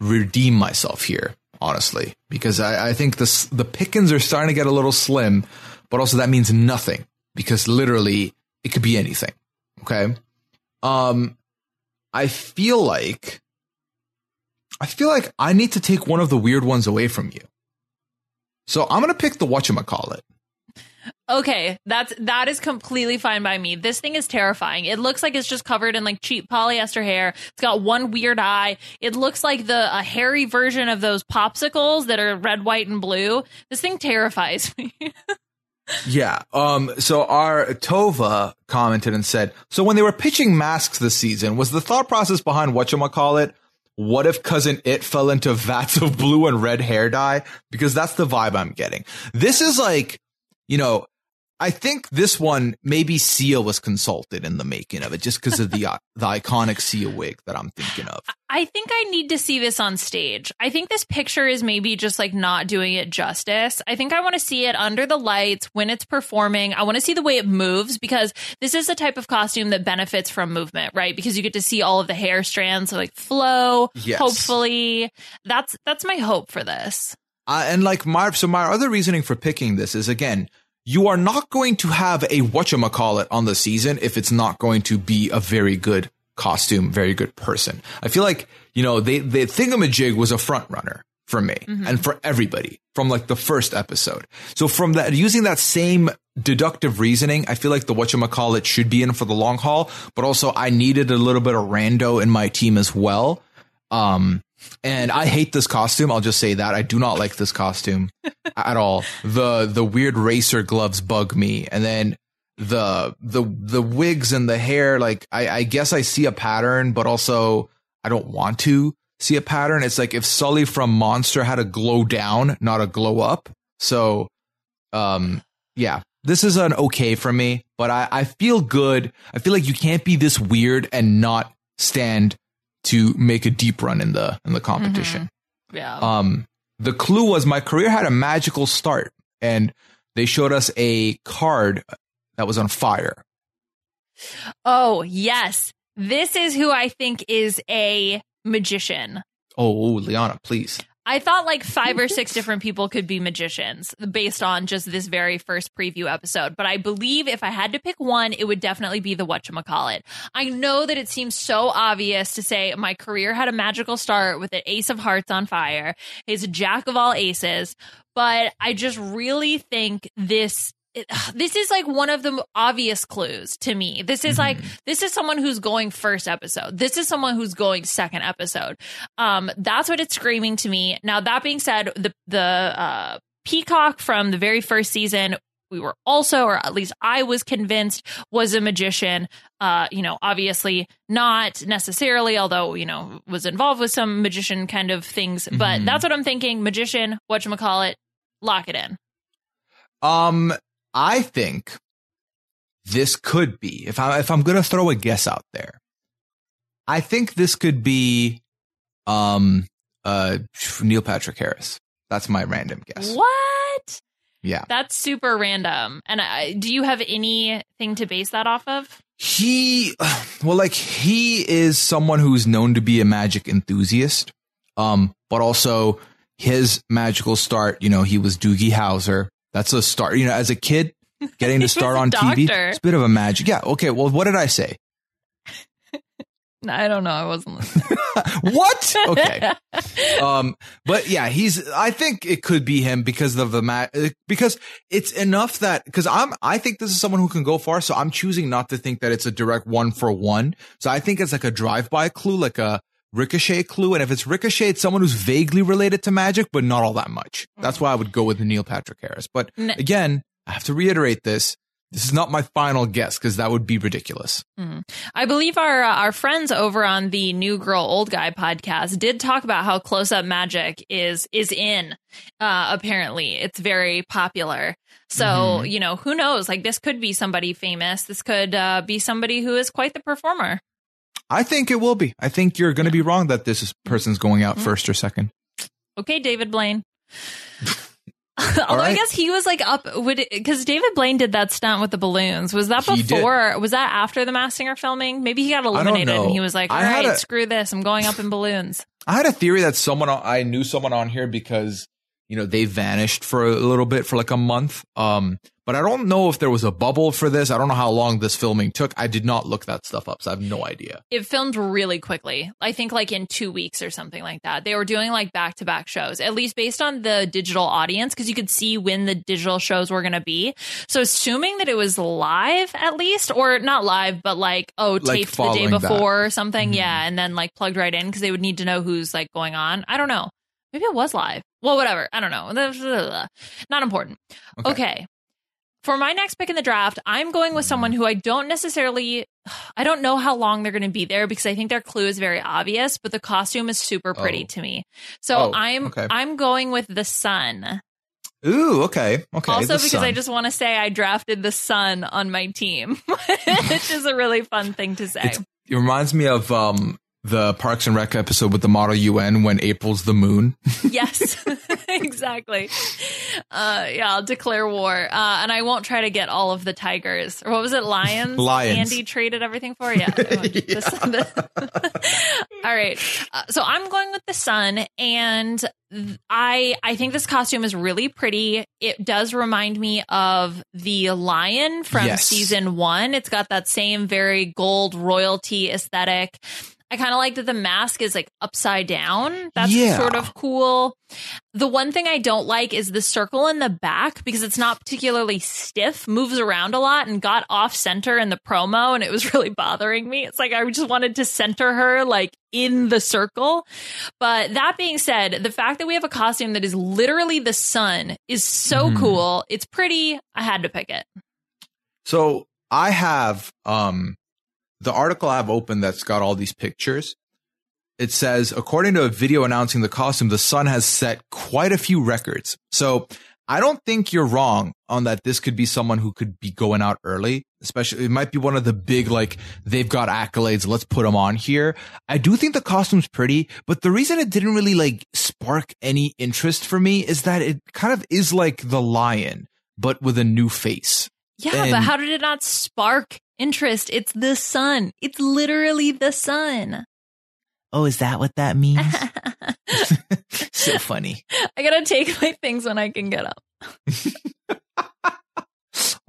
redeem myself here, honestly, because I, I think the the pickings are starting to get a little slim, but also that means nothing because literally it could be anything. Okay, um, I feel like I feel like I need to take one of the weird ones away from you. So I'm gonna pick the whatchamacallit. Okay, that's that is completely fine by me. This thing is terrifying. It looks like it's just covered in like cheap polyester hair. It's got one weird eye. It looks like the a hairy version of those popsicles that are red, white, and blue. This thing terrifies me. Yeah. Um. So our Tova commented and said, so when they were pitching masks this season, was the thought process behind what you call it? What if cousin it fell into vats of blue and red hair dye? Because that's the vibe I'm getting. This is like, you know, I think this one maybe Sia was consulted in the making of it, just because of the uh, the iconic Sia wig that I'm thinking of. I think I need to see this on stage. I think this picture is maybe just like not doing it justice. I think I want to see it under the lights when it's performing. I want to see the way it moves because this is the type of costume that benefits from movement, right? Because you get to see all of the hair strands like flow. Yes. Hopefully, that's that's my hope for this. Uh, and like my so my other reasoning for picking this is again, you are not going to have a whatchamacallit on the season if it's not going to be a very good costume, very good person. I feel like, you know, they the thingamajig was a front runner for me and for everybody from like the first episode. So from that using that same deductive reasoning, I feel like the whatchamacallit should be in for the long haul, but also I needed a little bit of rando in my team as well. Um and I hate this costume. I'll just say that I do not like this costume at all. The the weird racer gloves bug me, and then the the the wigs and the hair. Like I, I guess I see a pattern, but also I don't want to see a pattern. It's like if Sully from Monster had a glow down, not a glow up. So, um, yeah, this is an okay for me, but I I feel good. I feel like you can't be this weird and not stand to make a deep run in the in the competition. Yeah. Um, the clue was my career had a magical start, and they showed us a card that was on fire. oh, yes. This is who I think is a magician. Oh, Liana, please. I thought like five or six different people could be magicians based on just this very first preview episode. But I believe if I had to pick one, it would definitely be the whatchamacallit. I know that it seems so obvious to say my career had a magical start with an ace of hearts on fire. He's a jack of all aces. But I just really think this it, this is like one of the obvious clues to me. This is like this is someone who's going first episode. This is someone who's going second episode. Um, that's what it's screaming to me. Now that being said, the the uh, peacock from the very first season. We were also, or at least I was convinced, was a magician. Uh, you know, obviously not necessarily, although you know was involved with some magician kind of things. But Mhm. that's what I'm thinking. Magician, what you call it? Lock it in. Um, I think this could be if I if I'm gonna throw a guess out there. I think this could be, um, uh, Neil Patrick Harris. That's my random guess. What? Yeah. That's super random. And I, do you have anything to base that off of? he well like he is someone who's known to be a magic enthusiast um but also his magical start you know he was doogie howser that's a start. You know as a kid getting to start on tv it's a bit of a magic. Yeah okay well what did i say? I don't know. I wasn't listening. what? Okay. Um but yeah he's i think it could be him because of the mat because it's enough that because i'm i think this is someone who can go far so i'm choosing not to think that it's a direct one for one. So i think it's like a drive-by clue like a ricochet clue and if it's ricochet it's someone who's vaguely related to magic but not all that much that's why i would go with neil patrick harris but N- again i have to reiterate this this is not my final guess because that would be ridiculous I believe our uh, our friends over on the New Girl Old Guy podcast did talk about how close up magic is is in. Uh, apparently, it's very popular. So Mhm. you know, who knows? Like this could be somebody famous. This could uh, be somebody who is quite the performer. I think it will be i think you're going to be wrong that this person's going out Mhm. first or second Okay, David Blaine. Although I guess he was like up would because David Blaine did that stunt with the balloons. Was that He did. before? Was that after the Masked Singer filming? Maybe he got eliminated and he was like, "All right, a- screw this. I'm going up in balloons." I had a theory that someone I knew someone on here because you know they vanished for a little bit for like a month. Um, but I don't know if there was a bubble for this. I don't know how long this filming took. I did not look that stuff up, so I have no idea. It filmed really quickly. I think like in two weeks or something like that. They were doing like back to back shows, at least based on the digital audience, because you could see when the digital shows were going to be. So assuming that it was live at least, or not live, but like, oh, Like taped the day following that. before or something. Mhm. Yeah. And then like plugged right in because they would need to know who's like going on. I don't know. Maybe it was live. Well, whatever. I don't know. Not important. Okay. okay. For my next pick in the draft, I'm going with someone who I don't necessarily I don't know how long they're going to be there because I think their clue is very obvious, but the costume is super pretty Oh. to me. So Oh, I'm okay. I'm going with the sun. Ooh, okay, okay. also because sun. I just want to say I drafted the sun on my team, which is a really fun thing to say. It's- it reminds me of um the Parks and Rec episode with the model UN when April's the moon. yes, exactly. Uh, yeah, I'll declare war, uh, and I won't try to get all of the tigers. Or what was it, lions? Lions. Andy traded everything for. Yeah. The- the- all right. Uh, so I'm going with the sun, and I I think this costume is really pretty. It does remind me of the lion from Yes. season one. It's got that same very gold royalty aesthetic. I kind of like that the mask is like upside down. That's Yeah. sort of cool. The one thing I don't like is the circle in the back because it's not particularly stiff, moves around a lot, and got off center in the promo, and it was really bothering me. It's like I just wanted to center her like in the circle. But that being said, the fact that we have a costume that is literally the sun is so Mhm. cool. It's pretty. I had to pick it. So I have um the article I have open that's got all these pictures. It says, according to a video announcing the costume, the Sun has set quite a few records. So I don't think you're wrong on that. This could be someone who could be going out early, especially it might be one of the big, like they've got accolades. Let's put them on here. I do think the costume's pretty, but the reason it didn't really like spark any interest for me is that it kind of is like the lion, but with a new face. Yeah, but how did it not spark interest? It's the sun. It's literally the sun. Oh, is that what that means? so funny. I gotta take my things when I can get up.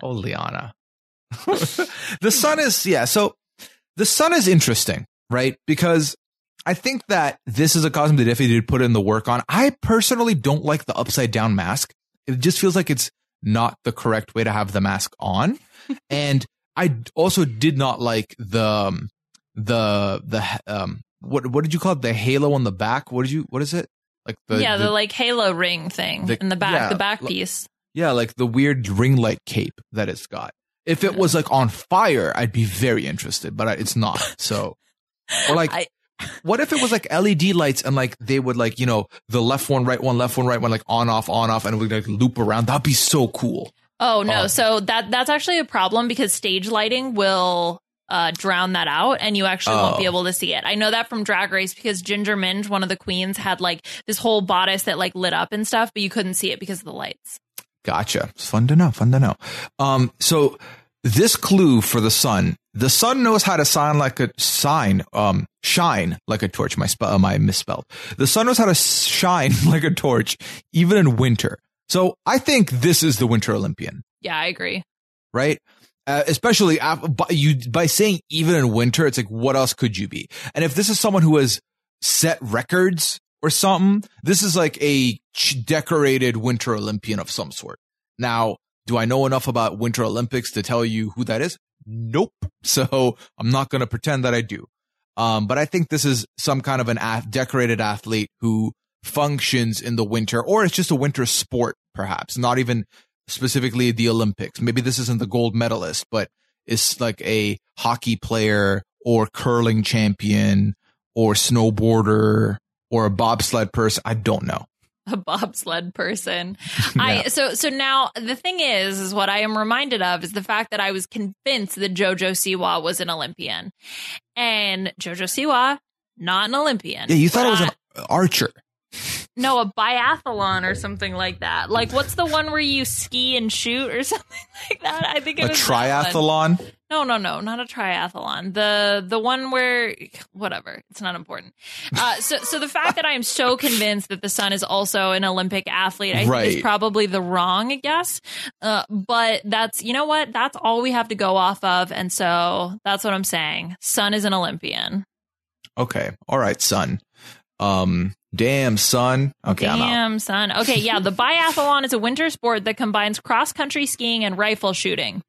Oh, Liana. the sun is, yeah. So the sun is interesting, right? Because I think that this is a costume that he did put in the work on, I personally don't like the upside down mask. It just feels like it's not the correct way to have the mask on. and I also did not like the, um, the, the, um, what, what did you call it? The halo on the back? What did you, what is it? Like the, yeah, the, like halo ring thing the- in the back, yeah, the back piece. Yeah, like the weird ring light cape that it's got. If it was like on fire, I'd be very interested, but I- it's not. So, or like, I- what if it was like LED lights and like they would like, you know, the left one, right one, left one, right one, like on, off, on, off, and it would like loop around? That'd be so cool. Oh no, Oh. so that that's actually a problem because stage lighting will uh, drown that out, and you actually won't be Oh. able to see it. I know that from Drag Race because Ginger Minj, one of the queens, had like this whole bodice that like lit up and stuff, but you couldn't see it because of the lights. Gotcha. It's fun to know. Fun to know. Um, so this clue for the sun, the sun knows how to sign like a sign, um, shine like a torch. My spell, my misspelled. The sun knows how to shine like a torch, even in winter. So I think this is the Winter Olympian, Yeah, I agree. right? Uh, especially af- by, you by saying even in winter, it's like what else could you be? And if this is someone who has set records or something, this is like a ch- decorated Winter Olympian of some sort. Now, do I know enough about Winter Olympics to tell you who that is? Nope. So I'm not going to pretend that I do. Um, but I think this is some kind of an ath- decorated athlete who functions in the winter, or it's just a winter sport, perhaps not even specifically the Olympics. Maybe this isn't the gold medalist, but it's like a hockey player or curling champion or snowboarder or a bobsled person. I don't know. A bobsled person. I so so now the thing is is what I am reminded of is the fact that I was convinced that Jojo Siwa was an Olympian. And Jojo Siwa, not an Olympian. Yeah, you thought it was an archer. No, a biathlon or something like that. Like, what's the one where you ski and shoot or something like that? I think it A was triathlon? No, no, no, not a triathlon. The the one where whatever, it's not important. Uh, so so the fact that I am so convinced that the son is also an Olympic athlete, I think is probably the wrong guess. Uh, but that's you know what? That's all we have to go off of, and so that's what I'm saying. Son is an Olympian. Okay. All right, son. Um, damn, son. Okay. Damn, son. Okay, yeah. The biathlon is a winter sport that combines cross country skiing and rifle shooting.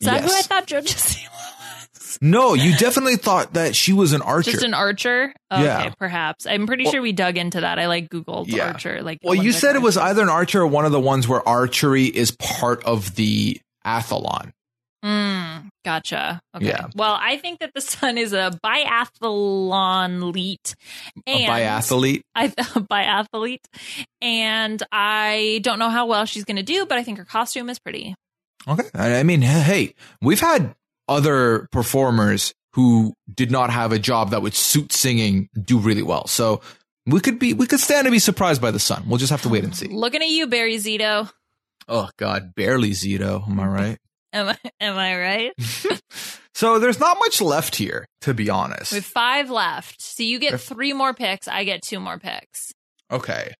Is that who I thought Jojo Siwa was? No, you definitely thought that she was an archer. Just an archer? Okay, Yeah. perhaps. I'm pretty Well- sure we dug into that. I like Googled Yeah. archer. Like, well, you said it was either an archer or one of the ones where archery is part of the athlon. Mm, gotcha. Okay. Yeah. Well, I think that the sun is a biathlon elite. And a biathlete. I biathlete, and I don't know how well she's going to do, but I think her costume is pretty. Okay. I I mean, hey, hey, we've had other performers who did not have a job that would suit singing do really well. So we could be, we could stand to be surprised by the sun. We'll just have to wait and see. Looking at you, Barry Zito. Oh God, barely Zito. Am I right? Am I, am I right? So there's not much left here, to be honest. With five left, so you get three more picks. I get two more picks. Okay.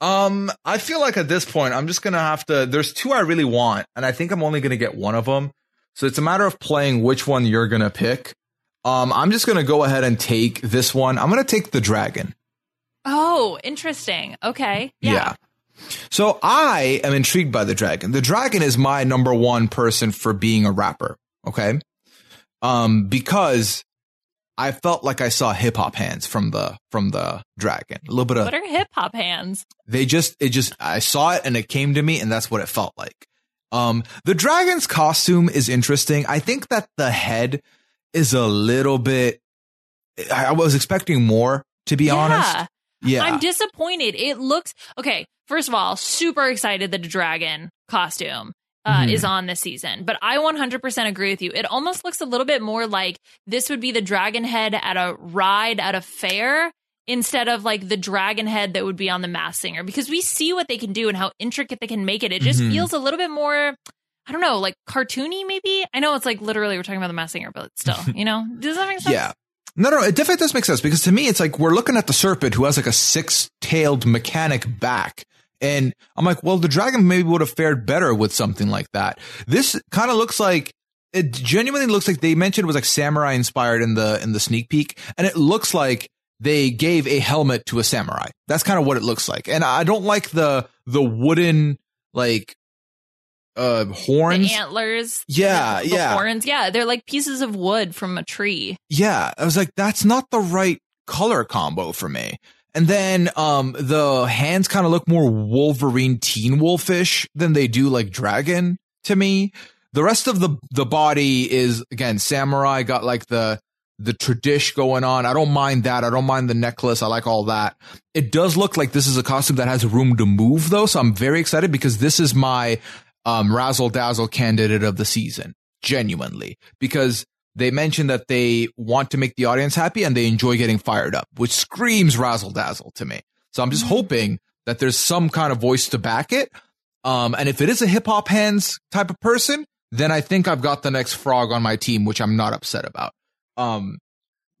Um, I feel like at this point, I'm just gonna have to. There's two I really want, and I think I'm only gonna get one of them. So it's a matter of playing which one you're gonna pick. Um, I'm just gonna go ahead and take this one. I'm gonna take the dragon. Oh, interesting. Okay. Yeah. So I am intrigued by the dragon. The dragon is my number one person for being a rapper. Okay. Um, because I felt like I saw hip hop hands from the from the dragon. A little bit of What are hip hop hands? they just it just I saw it and it came to me and that's what it felt like. Um the dragon's costume is interesting. I think that the head is a little bit I, I was expecting more to be honest. Yeah. I'm disappointed. It looks okay. First of all, super excited that a dragon costume uh, Mhm. is on this season, but I 100% agree with you. It almost looks a little bit more like this would be the dragon head at a ride at a fair instead of like the dragon head that would be on the Masked Singer because we see what they can do and how intricate they can make it. It just Mhm. feels a little bit more. I don't know, like cartoony, maybe. I know it's like literally we're talking about the Masked Singer, but still, you know, does that make sense? Yeah. No, no, it definitely does make sense because to me, it's like we're looking at the serpent who has like a six tailed mechanic back. And I'm like, well, the dragon maybe would have fared better with something like that. This kind of looks like it genuinely looks like they mentioned it was like samurai inspired in the in the sneak peek, and it looks like they gave a helmet to a samurai. That's kind of what it looks like. And I don't like the the wooden like uh horns. The antlers. Yeah, the, the yeah. Horns. Yeah. They're like pieces of wood from a tree. Yeah, I was like, that's not the right color combo for me. And then um the hands kind of look more Wolverine Teen Wolfish than they do like dragon to me. The rest of the the body is again samurai, got like the the tradish going on. I don't mind that. I don't mind the necklace. I like all that. It does look like this is a costume that has room to move though, so I'm very excited because this is my um razzle dazzle candidate of the season. Genuinely. Because they mentioned that they want to make the audience happy and they enjoy getting fired up, which screams razzle dazzle to me. So I'm just hoping that there's some kind of voice to back it. Um, and if it is a hip hop hands type of person, then I think I've got the next frog on my team, which I'm not upset about. Um,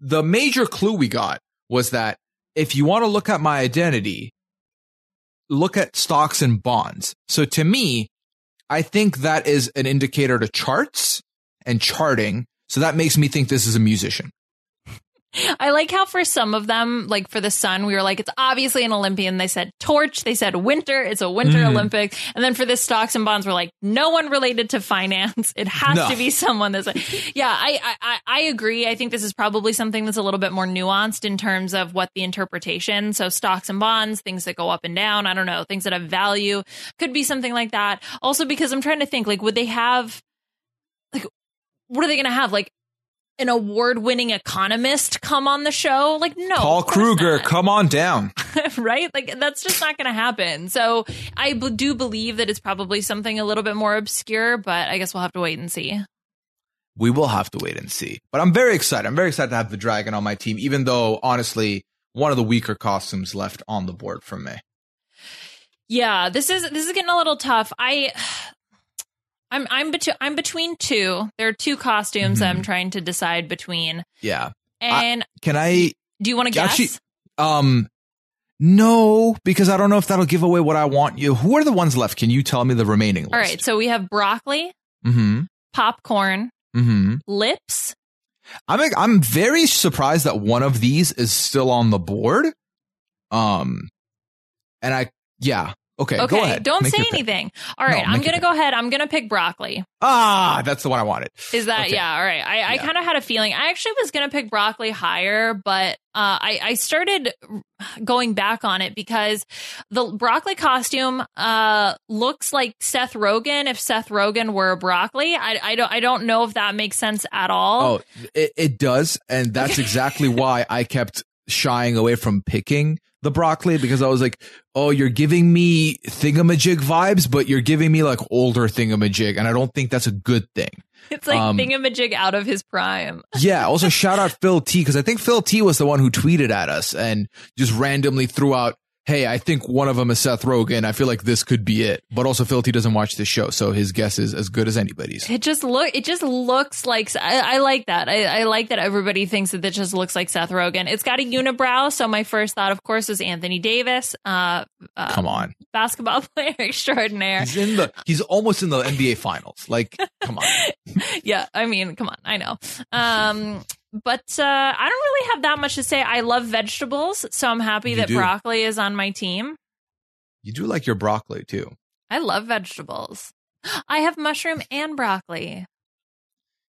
the major clue we got was that if you want to look at my identity, look at stocks and bonds. So to me, I think that is an indicator to charts and charting. So that makes me think this is a musician. I like how for some of them, like for the sun, we were like, it's obviously an Olympian. They said torch. They said winter. It's a winter Mhm. Olympics. And then for this stocks and bonds, we're like, no one related to finance. It has No. to be someone that's like, yeah, I, I, I- I agree. I think this is probably something that's a little bit more nuanced in terms of what the interpretation. So stocks and bonds, things that go up and down. I don't know, things that have value could be something like that. Also, because I'm trying to think, like, would they have, what are they going to have? Like, an award-winning economist come on the show? Like, no, Paul Krugman, not. come on down. right? Like, that's just not going to happen. So, I b- do believe that it's probably something a little bit more obscure, but I guess we'll have to wait and see. We will have to wait and see. But I'm very excited. I'm very excited to have the dragon on my team, even though honestly, one of the weaker costumes left on the board from me. Yeah, this is this is getting a little tough. I I'm I'm between I'm between two. There are two costumes Mm-hmm. I'm trying to decide between. Yeah. And Can I do you want to guess? actually um no, because I don't know if that'll give away what I want you. Who are the ones left? Can you tell me the remaining list? All right, so we have broccoli, Mm-hmm. popcorn, Mm-hmm. lips. I'm I'm very surprised that one of these is still on the board. Um, and I yeah okay, Okay, go ahead. don't Make say pick. anything. All No, I'm gonna go ahead. I'm gonna pick broccoli. Ah, that's the one I wanted. Is that Okay. yeah? All right. I, I Yeah. kind of had a feeling. I actually was gonna pick broccoli higher, but uh, I I started going back on it because the broccoli costume uh looks like Seth Rogen if Seth Rogen were a broccoli. I I don't I don't know if that makes sense at all. Oh, it, it does, and that's exactly why I kept shying away from picking the broccoli because I was like, "Oh, you're giving me thingamajig vibes, but you're giving me like older thingamajig, and I don't think that's a good thing." it's like um, thingamajig out of his prime. Yeah. Also, shout out Phil T because I think Phil T was the one who tweeted at us and just randomly threw out, "Hey, I think one of them is Seth Rogen. I feel like this could be it." But also, Phil T doesn't watch this show, so his guess is as good as anybody's. It just look. It just looks like. I, I like that. I, I like that everybody thinks that it just looks like Seth Rogen. It's got a unibrow. So my first thought, of course, was Anthony Davis, uh, uh, Come on, basketball player extraordinaire. he's in the. He's almost in the NBA Finals. Like, come on. yeah, I mean, come on, I know. Um, but uh, I don't really have that much to say. I love vegetables, so I'm happy You that do. broccoli is on my team. You do like your broccoli too. I love vegetables. I have mushroom and broccoli.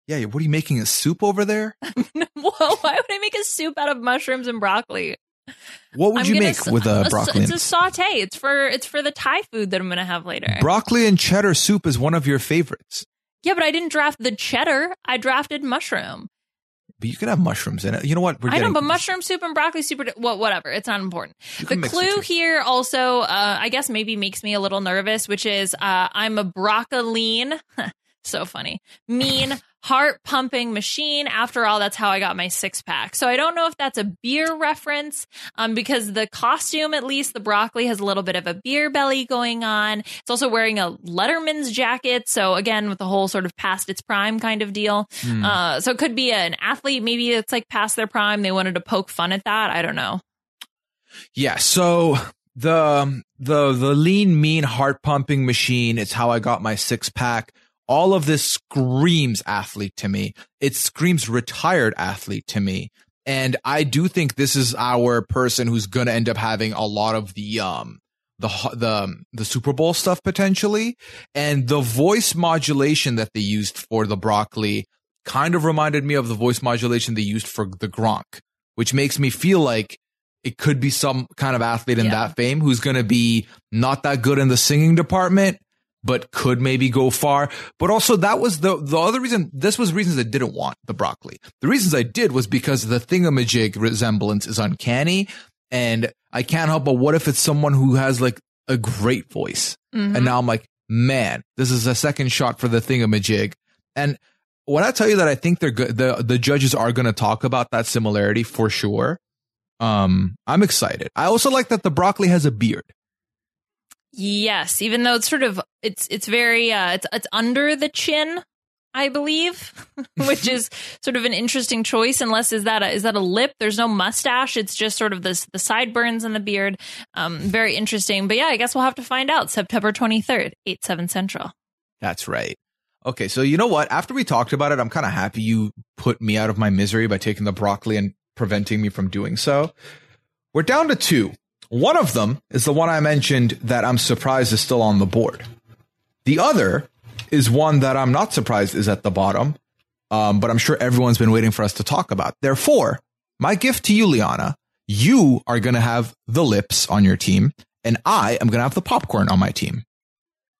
Yeah. What are you making a soup over there? Whoa, why would I make a soup out of mushrooms and broccoli? What would I'm you make s- with a uh, s- broccoli? It's a saute. It's for it's for the Thai food that I'm gonna have later. broccoli and cheddar soup is one of your favorites, yeah, but I didn't draft the cheddar. I drafted mushroom. But you can have mushrooms in it. You know what? We're I know, but mushroom soup and broccoli soup. Well, whatever. It's not important. The clue here also, uh, I guess, maybe makes me a little nervous, which is uh, I'm a broccoline. so funny. Mean heart pumping machine. After all, that's how I got my six pack. So I don't know if that's a beer reference, um, because the costume, at least the broccoli, has a little bit of a beer belly going on. It's also wearing a Letterman's jacket. So again, with the whole sort of past its prime kind of deal. Hmm. Uh, so it could be an athlete. Maybe it's like past their prime. They wanted to poke fun at that. I don't know. Yeah, so the the the lean mean heart pumping machine it's how I got my six pack. All of this screams athlete to me. It screams retired athlete to me. And I do think this is our person who's going to end up having a lot of the um the the the Super Bowl stuff potentially and the voice modulation that they used for the broccoli kind of reminded me of the voice modulation they used for the Gronk, which makes me feel like it could be some kind of athlete in Yeah. that fame who's going to be not that good in the singing department, but could maybe go far. But also that was the, the other reason, this was reasons I didn't want the broccoli. The reasons I did was because the thingamajig resemblance is uncanny. And I can't help but what if it's someone who has like a great voice? Mhm. And now I'm like, man, this is a second shot for the thingamajig. And when I tell you that I think they're good, the, the judges are going to talk about that similarity for sure. Um, I'm excited. I also like that the broccoli has a beard. Yes, even though it's sort of it's it's very uh it's it's under the chin, I believe, which is sort of an interesting choice. Unless is that a, is that a lip? There's no mustache. It's just sort of this the sideburns and the beard. Um, very interesting. But yeah, I guess we'll have to find out September 23rd, eight seven central. That's right. Okay, so you know what? After we talked about it, I'm kind of happy you put me out of my misery by taking the broccoli and preventing me from doing so. We're down to two. One of them is the one I mentioned that I'm surprised is still on the board. The other is one that I'm not surprised is at the bottom, um, but I'm sure everyone's been waiting for us to talk about. Therefore, my gift to you, Liana, you are going to have the lips on your team, and I am going to have the popcorn on my team.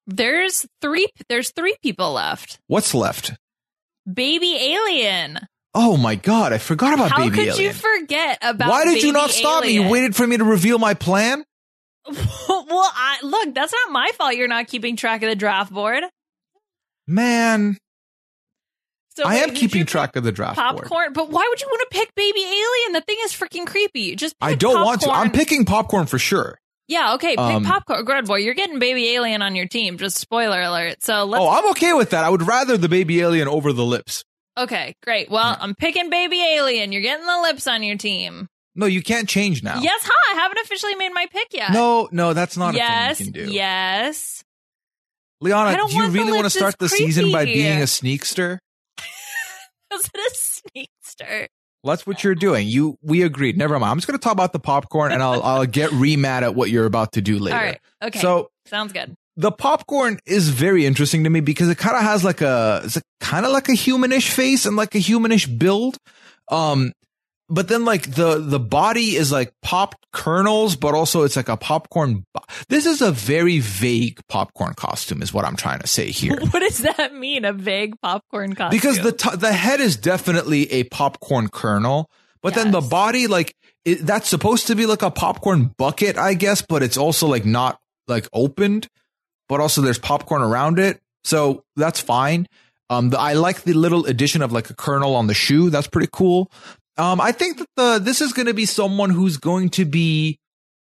There's three. There's three people left. What's left? Baby alien. Oh my god, I forgot about How Baby could Alien. you forget about? Why did you not stop me? You waited for me to reveal my plan? well, I, look, that's not my fault. You're not keeping track of the draft board. Man, So I am keeping track of the draft board. popcorn. But why would you want to pick Baby Alien? The thing is freaking creepy. Just I don't want to. I'm picking popcorn for sure. Yeah, okay, pick Um, popcorn. Good boy, you're getting Baby Alien on your team. Just spoiler alert. So let's. oh, I'm okay with that. I would rather the baby alien over the lips. Okay, great. Well, I'm picking Baby Alien. You're getting the lips on your team. No, you can't change now. Yes, huh? I haven't officially made my pick yet. No, no, that's not yes, a thing you can do. yes. Liana, don't you want really want to start the season by being a sneakster? Was it a sneakster? Well, that's what you're doing. You, we agreed. Never mind. I'm just going to talk about the popcorn, and I'll, I'll get re mad at what you're about to do later. All right. Okay. So sounds good. The popcorn is very interesting to me because it kind of has like a, it's kind of like a humanish face and like a humanish build. Um, but then like the, the body is like popped kernels, but also it's like a popcorn. Bo- this is a very vague popcorn costume is what I'm trying to say here. What does that mean? A vague popcorn costume? because the t- the head is definitely a popcorn kernel, but then the body like it, that's supposed to be like a popcorn bucket, I guess, but it's also like not like opened, but also there's popcorn around it, so that's fine. Um, the, I like the little addition of like a kernel on the shoe. That's pretty cool. Um, I think that the this is going to be someone who's going to be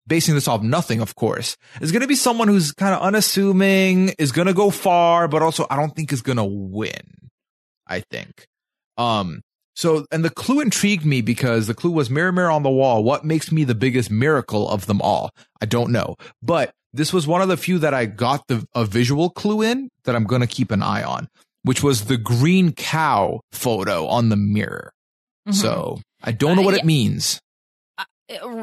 basing this off nothing, of course, It's going to be someone who's kind of unassuming, is going to go far, but also I don't think is going to win. I think. Um, so, and the clue intrigued me because the clue was mirror, mirror on the wall. What makes me the biggest miracle of them all? I don't know, but this was one of the few that I got the, a visual clue in that I'm going to keep an eye on, which was the green cow photo on the mirror. Mhm. So I don't know Uh, what yeah. it means.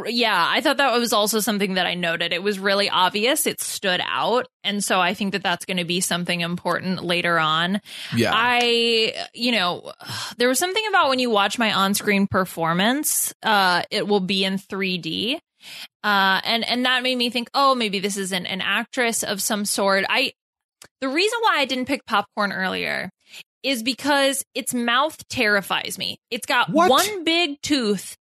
yeah, I thought that was also something that I noted. It was really obvious. It stood out. And so I think that that's going to be something important later on. Yeah. I, you know, there was something about when you watch my on screen performance, uh, it will be in 3D. Uh, and, and that made me think, oh, maybe this is an, an actress of some sort. I, the reason why I didn't pick popcorn earlier is because its mouth terrifies me. It's got What? one big tooth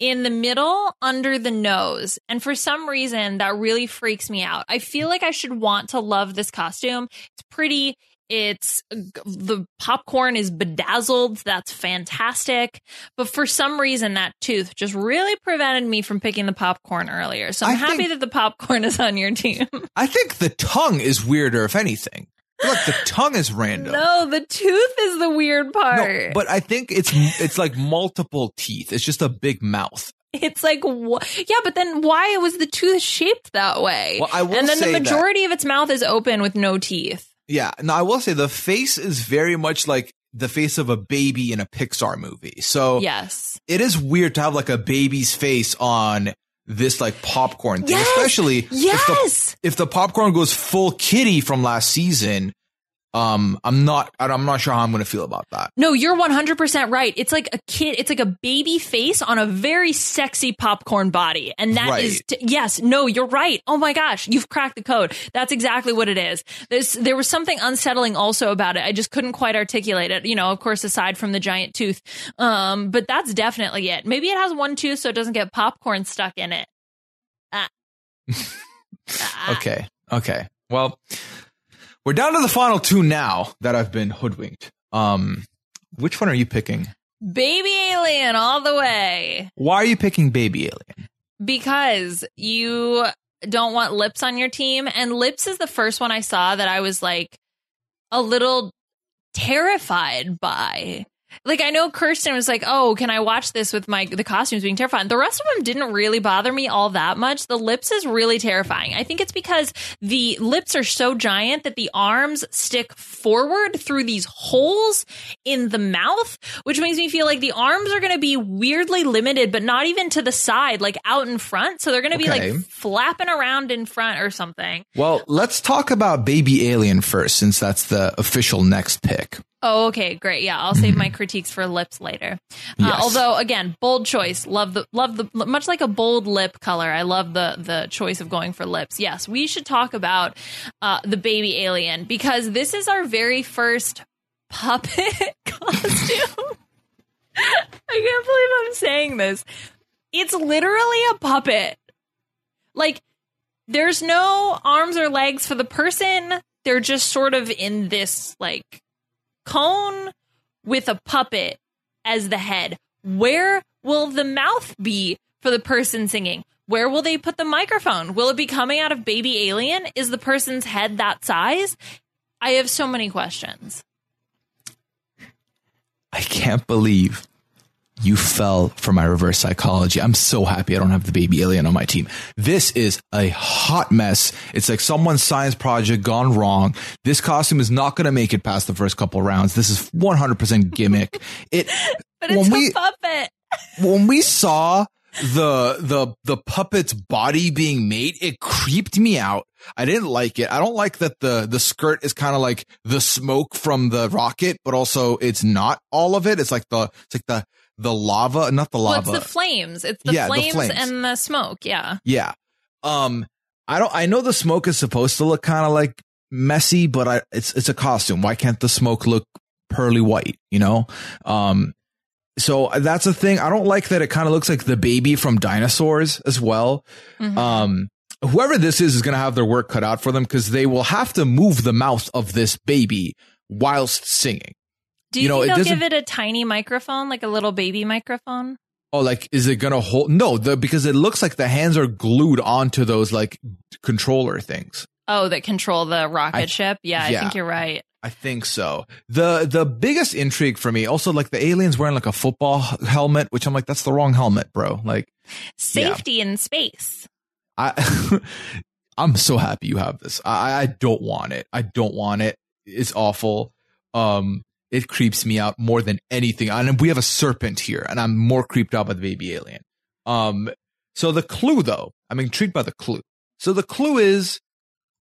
in the middle under the nose. And for some reason, that really freaks me out. I feel like I should want to love this costume. It's pretty. It's the popcorn is bedazzled. That's fantastic. But for some reason, that tooth just really prevented me from picking the popcorn earlier. So I'm I happy think- that the popcorn is on your team. I think the tongue is weirder, if anything. Look, the tongue is random. no, the tooth is the weird part. No, but I think it's it's like multiple teeth. It's just a big mouth. It's like, wh- yeah, but then why was the tooth shaped that way? Well, I will and then the say that- majority of its mouth is open with no teeth. Yeah. Now I will say the face is very much like the face of a baby in a Pixar movie. So Yes. it is weird to have like a baby's face on this like popcorn thing, Yes! especially if Yes. the if the popcorn goes full kitty from last season. Um, I'm not I'm not sure how I'm going to feel about that. No, you're 100% right. It's like a kid, it's like a baby face on a very sexy popcorn body. And that is, Right. t- yes, no, you're right. Oh my gosh, you've cracked the code. That's exactly what it is. There's, there was something unsettling also about it. I just couldn't quite articulate it, you know, of course, aside from the giant tooth. Um, but that's definitely it. Maybe it has one tooth so it doesn't get popcorn stuck in it. Ah. Ah. Okay. Okay. Well, we're down to the final two now that I've been hoodwinked. Um, which one are you picking? Baby alien all the way. Why are you picking Baby Alien? because you don't want lips on your team and lips is the first one i saw that i was like a little terrified by like i know kirsten was like oh can i watch this with my the costumes being terrifying? The rest of them didn't really bother me all that much. The lips is really terrifying. I think it's because the lips are so giant that the arms stick forward through these holes in the mouth which makes me feel like the arms are going to be weirdly limited but not even to the side like out in front. So they're going to be Okay. like flapping around in front or something. Well, let's talk about Baby Alien first, since that's the official next pick. Oh, okay, great. Yeah, I'll save my critiques for lips later. Uh. Yes. although, again, bold choice. Love the love the much like a bold lip color. I love the the choice of going for lips. Yes, we should talk about uh, the baby alien because this is our very first puppet costume. I can't believe I'm saying this. It's literally a puppet. Like there's no arms or legs for the person. They're just sort of in this like cone with a puppet as the head. Where will the mouth be for the person singing? Where will they put the microphone? Will it be coming out of baby alien? Is the person's head that size? I have so many questions. I can't believe you fell for my reverse psychology. I'm so happy I don't have the baby alien on my team. This is a hot mess. It's like someone's science project gone wrong. This costume is not going to make it past the first couple rounds. This is 100% gimmick. It, but it's when a we, puppet. when we saw the the the puppet's body being made it creeped me out i didn't like it i don't like that the the skirt is kind of like the smoke from the rocket but also it's not all of it it's like the it's like the the lava not the lava well, it's the flames it's the, Yeah, the flames, flames. and the smoke yeah yeah um i don't i know the smoke is supposed to look kind of like messy but i it's it's a costume why can't the smoke look pearly white you know um so that's a thing. I don't like that it kind of looks like the baby from dinosaurs as well. Mhm. Um, whoever this is is going to have their work cut out for them because they will have to move the mouth of this baby whilst singing. Do you, you know, think they'll give it a tiny microphone like a little baby microphone Oh, like, is it going to hold? No, the, because it looks like the hands are glued onto those like controller things. oh that control the rocket I- ship yeah, i think you're right I think so. The the biggest intrigue for me, also like the aliens wearing like a football helmet, which I'm like, that's the wrong helmet, bro. Like, safety in space I I'm so happy you have this. I I don't want it. I don't want it. It's awful. Um it creeps me out more than anything. And we have a serpent here and I'm more creeped out by the baby alien. Um so the clue though, I'm intrigued by the clue. So the clue is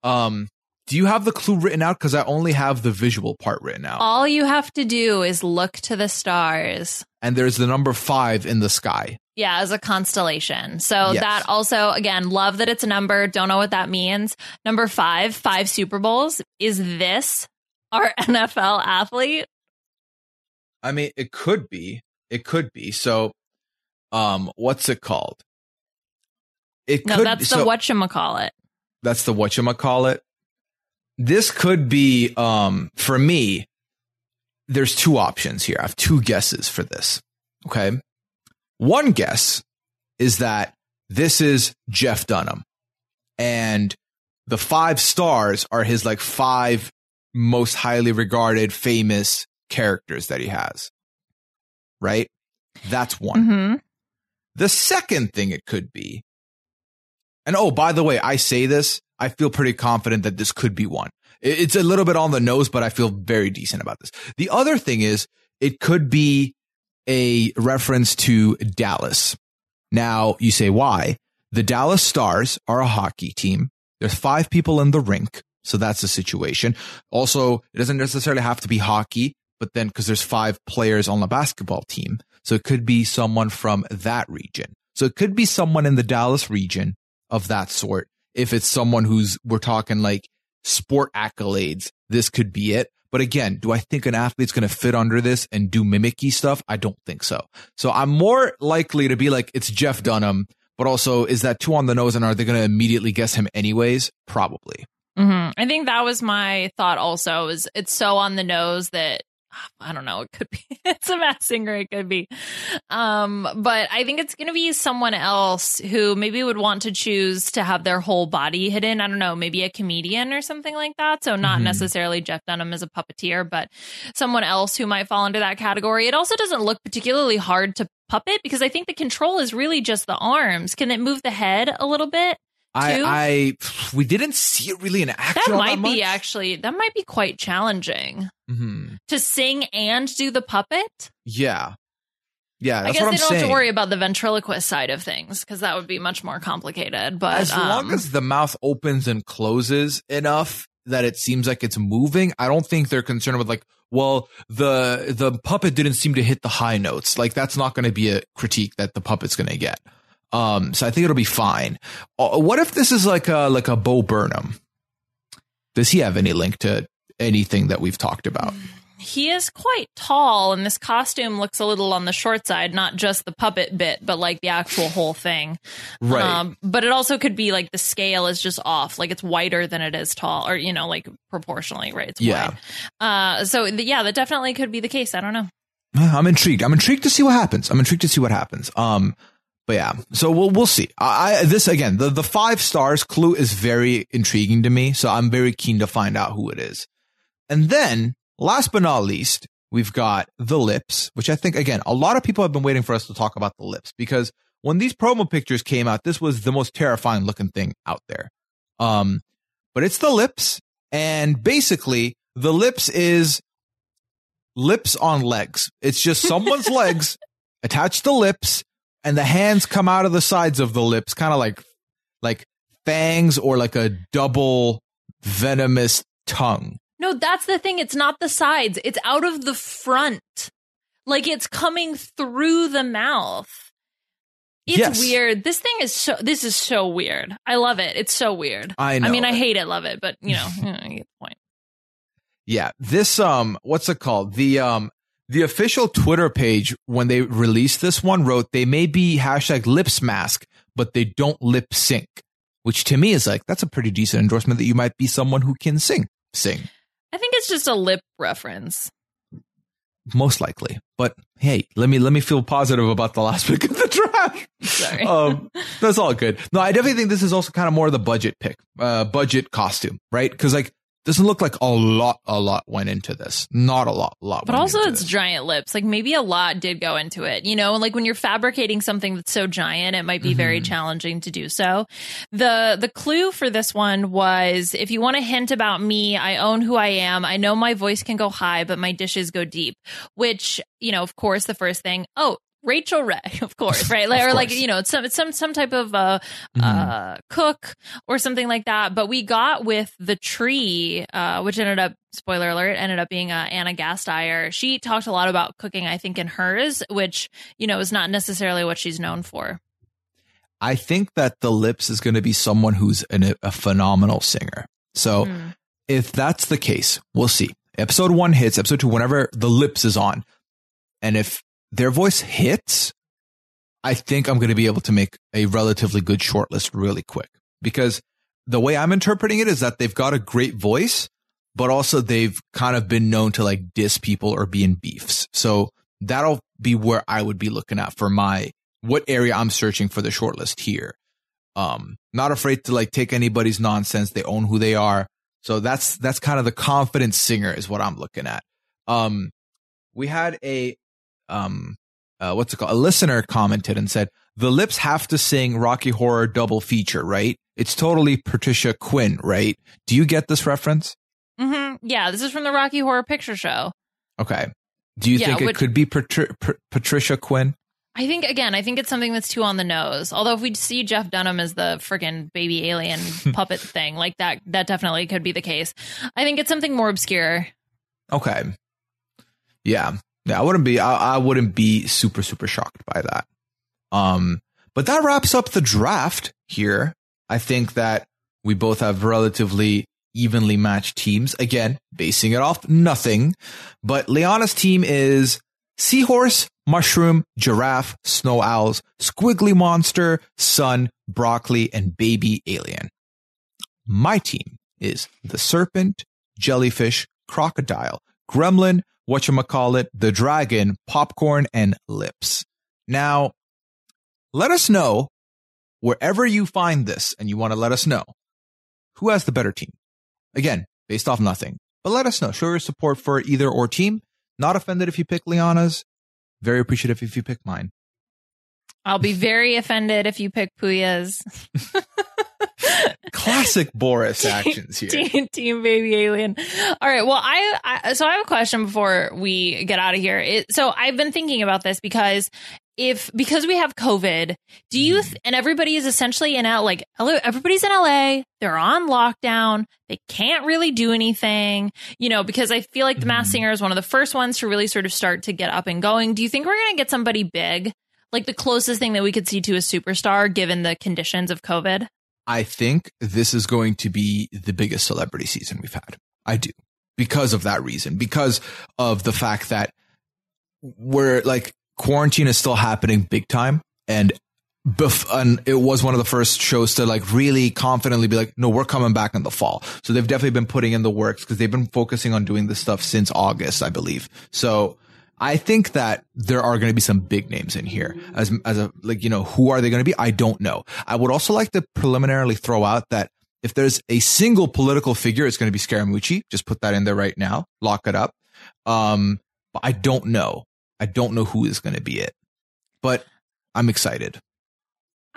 um do you have the clue written out cuz I only have the visual part written out. all you have to do is look to the stars and there's the number 5 in the sky. Yeah, as a constellation. So Yes. that also, again, love that it's a number. Don't know what that means. Number five, five Super Bowls. Is this our NFL athlete? I mean, it could be. It could be. So, um, what's it called? It No, could. that's so the whatchamacallit. That's the whatchamacallit. This could be. Um, for me, there's two options here. I have two guesses for this. Okay, one guess is that this is Jeff Dunham, and the five stars are his like five most highly regarded, famous characters that he has. Right? That's one. hmm The second thing it could be, and oh, by the way, I say this, I feel pretty confident that this could be one. It's a little bit on the nose, but I feel very decent about this. The other thing is, it could be a reference to Dallas. Now, you say why? The Dallas Stars are a hockey team. There's five people in the rink. So that's the situation. Also, it doesn't necessarily have to be hockey, but then because there's five players on the basketball team. So it could be someone from that region. So it could be someone in the Dallas region of that sort. If it's someone who's, we're talking like sport accolades, this could be it. But again, do I think an athlete's going to fit under this and do mimicky stuff? I don't think so. So I'm more likely to be like, it's Jeff Dunham, but also is that too on the nose and are they going to immediately guess him anyways? Probably. hmm I think that was my thought also is it's so on the nose that I don't know, it could be it's a masked singer, it could be. Um, but I think it's gonna be someone else who maybe would want to choose to have their whole body hidden. I don't know, maybe a comedian or something like that. So not Mhm. necessarily Jeff Dunham as a puppeteer, but someone else who might fall into that category. It also doesn't look particularly hard to puppet because I think the control is really just the arms. Can it move the head a little bit? I, I, we didn't see it really in action. That might be much. actually that might be quite challenging Mhm. to sing and do the puppet. Yeah. Yeah. I guess what they don't saying. have to worry about the ventriloquist side of things because that would be much more complicated. But as long um, as the mouth opens and closes enough that it seems like it's moving, I don't think they're concerned with like, well, the the puppet didn't seem to hit the high notes. Like that's not going to be a critique that the puppet's going to get. Um, so I think it'll be fine. Uh, what if this is like a like a Bo Burnham? Does he have any link to anything that we've talked about? he is quite tall, and this costume looks a little on the short side, not just the puppet bit, but like the actual whole thing. Right. Um, but it also could be like the scale is just off, like it's wider than it is tall, or you know, like proportionally, right? It's Yeah. wide. Uh, so th- yeah, that definitely could be the case. I don't know. I'm intrigued. I'm intrigued to see what happens. I'm intrigued to see what happens. Um, but yeah, so we'll we'll see. I, I this again, the the five stars clue is very intriguing to me. So I'm very keen to find out who it is. And then, last but not least, we've got the lips, which I think again, a lot of people have been waiting for us to talk about the lips because when these promo pictures came out, this was the most terrifying looking thing out there. Um, but it's the lips, and basically, the lips is lips on legs. It's just someone's legs attached to lips, and the hands come out of the sides of the lips, kind of like like fangs or like a double venomous tongue. No, that's the thing. It's not the sides. It's out of the front. Like it's coming through the mouth. It's Yes. weird. This thing is so this is so weird. I love it. It's so weird. I know. I mean, I hate it, love it, but you know, you know, you get the point. Yeah, this um, what's it called? The um, the official Twitter page when they released this one wrote they may be hashtag lips mask, but they don't lip sync, which to me is like that's a pretty decent endorsement that you might be someone who can sing, sing I think it's just a lip reference. most likely. But hey, let me let me feel positive about the last pick of the draft. Sorry. um, that's all good. No, I definitely think this is also kind of more of the budget pick, uh, budget costume, right? Because like doesn't look like a lot, a lot went into this. Not a lot, a lot. But also, it's this. giant lips. Like maybe a lot did go into it. You know, like when you're fabricating something that's so giant, it might be very mm-hmm. challenging to do so. the The clue for this one was: if you want a hint about me, I own who I am. I know my voice can go high, but my dishes go deep. Which, you know, of course, the first thing. Oh. Rachael Ray, of course, right? Like, or like, you know, it's some, some, some type of, uh, uh, cook or something like that. But we got with the tree, uh, which ended up, spoiler alert, ended up being uh, Anna Gasteyer. She talked a lot about cooking, I think, in hers, which, you know, is not necessarily what she's known for. I think that the lips is going to be someone who's an, a phenomenal singer. So Hmm. if that's the case, we'll see. Episode one hits, episode two, whenever the lips is on. And if their voice hits, I think I'm going to be able to make a relatively good shortlist really quick because the way I'm interpreting it is that they've got a great voice, but also they've kind of been known to like diss people or be in beefs. So that'll be where I would be looking at for my what area I'm searching for the shortlist here. Um, not afraid to like take anybody's nonsense. They own who they are. So that's that's kind of the confident singer is what I'm looking at. Um, we had a um, uh, what's it called? A listener commented and said the Lips have to sing Rocky Horror double feature, right? It's totally Patricia Quinn, right? Do you get this reference? Mm-hmm. Yeah, this is from the Rocky Horror Picture Show. Okay. Do you Yeah, think it could be Patri- Pat- Patricia Quinn? I think again, I think it's something that's too on the nose. Although if we see Jeff Dunham as the friggin' baby alien puppet thing, like that, that definitely could be the case. I think it's something more obscure. Okay. Yeah. Yeah. I wouldn't be, I, I wouldn't be super, super shocked by that. Um, but that wraps up the draft here. I think that we both have relatively evenly matched teams. Again, basing it off nothing, but Liana's team is seahorse, mushroom, giraffe, snow owls, squiggly monster, sun, broccoli, and baby alien. My team is the serpent, jellyfish, crocodile, gremlin, whatchamacallit, the dragon, popcorn, and lips. Now, let us know wherever you find this and you want to let us know who has the better team. Again, based off nothing, but let us know. Show your support for either or team. Not offended if you pick Liana's. Very appreciative if you pick mine. I'll be very offended if you pick Puya's Classic Boris actions here. team, team baby alien. All right. Well, I, I so I have a question before we get out of here. It, so I've been thinking about this because if because we have COVID, do you mm-hmm. th- and everybody is essentially in L like hello, everybody's in LA. They're on lockdown. They can't really do anything, you know, because I feel like the Masked mm-hmm. Singer is one of the first ones to really sort of start to get up and going. Do you think we're going to get somebody big? Like the closest thing that we could see to a superstar given the conditions of COVID? I think this is going to be the biggest celebrity season we've had. I do. because of that reason, because of the fact that we're like quarantine is still happening big time and bef- and it was one of the first shows to like really confidently be like, no, we're coming back in the fall. So they've definitely been putting in the works because they've been focusing on doing this stuff since August, I believe. So I think that there are going to be some big names in here as, as a, like, you know, who are they going to be? I don't know. I would also like to preliminarily throw out that if there's a single political figure, it's going to be Scaramucci. Just put that in there right now. Lock it up. Um, but I don't know. I don't know who is going to be it, but I'm excited.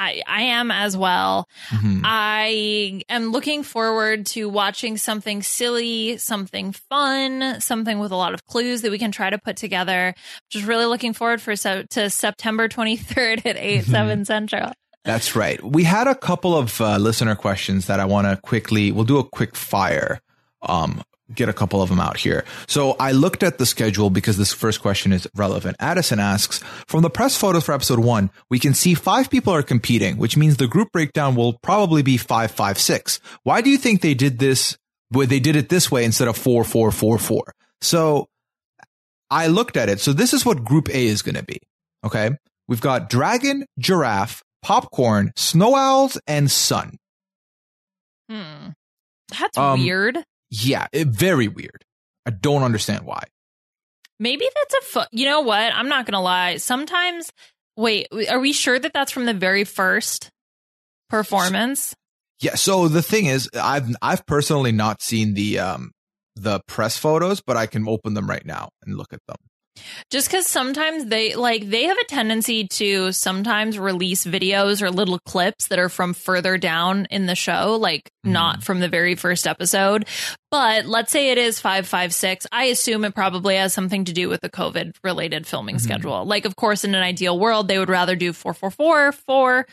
I, I am as well. Mhm. I am looking forward to watching something silly, something fun, something with a lot of clues that we can try to put together. Just really looking forward for so to September 23rd at 8, 7 Central. That's right. We had a couple of uh, listener questions that I want to quickly, we'll do a quick fire, um, get a couple of them out here. So I looked at the schedule because this first question is relevant. Addison asks, from the press photos for episode one, we can see five people are competing, which means the group breakdown will probably be five, five, six. Why do you think they did this? Well, they did it this way instead of four, four, four, four. So I looked at it. So this is what group A is going to be. Okay. We've got dragon, giraffe, popcorn, snow owls, and sun. Hmm. That's Um, weird. Yeah, it, very weird. I don't understand why. Maybe that's a You know what? I'm not going to lie. Sometimes, wait, are we sure that that's from the very first performance? Yeah. So the thing is, I've I've personally not seen the um the press photos, but I can open them right now and look at them. Just because sometimes they like they have a tendency to sometimes release videos or little clips that are from further down in the show, like mm-hmm. not from the very first episode. But let's say it is 556. I assume it probably has something to do with the COVID related filming mm-hmm. schedule. Like, of course, in an ideal world, they would rather do 444,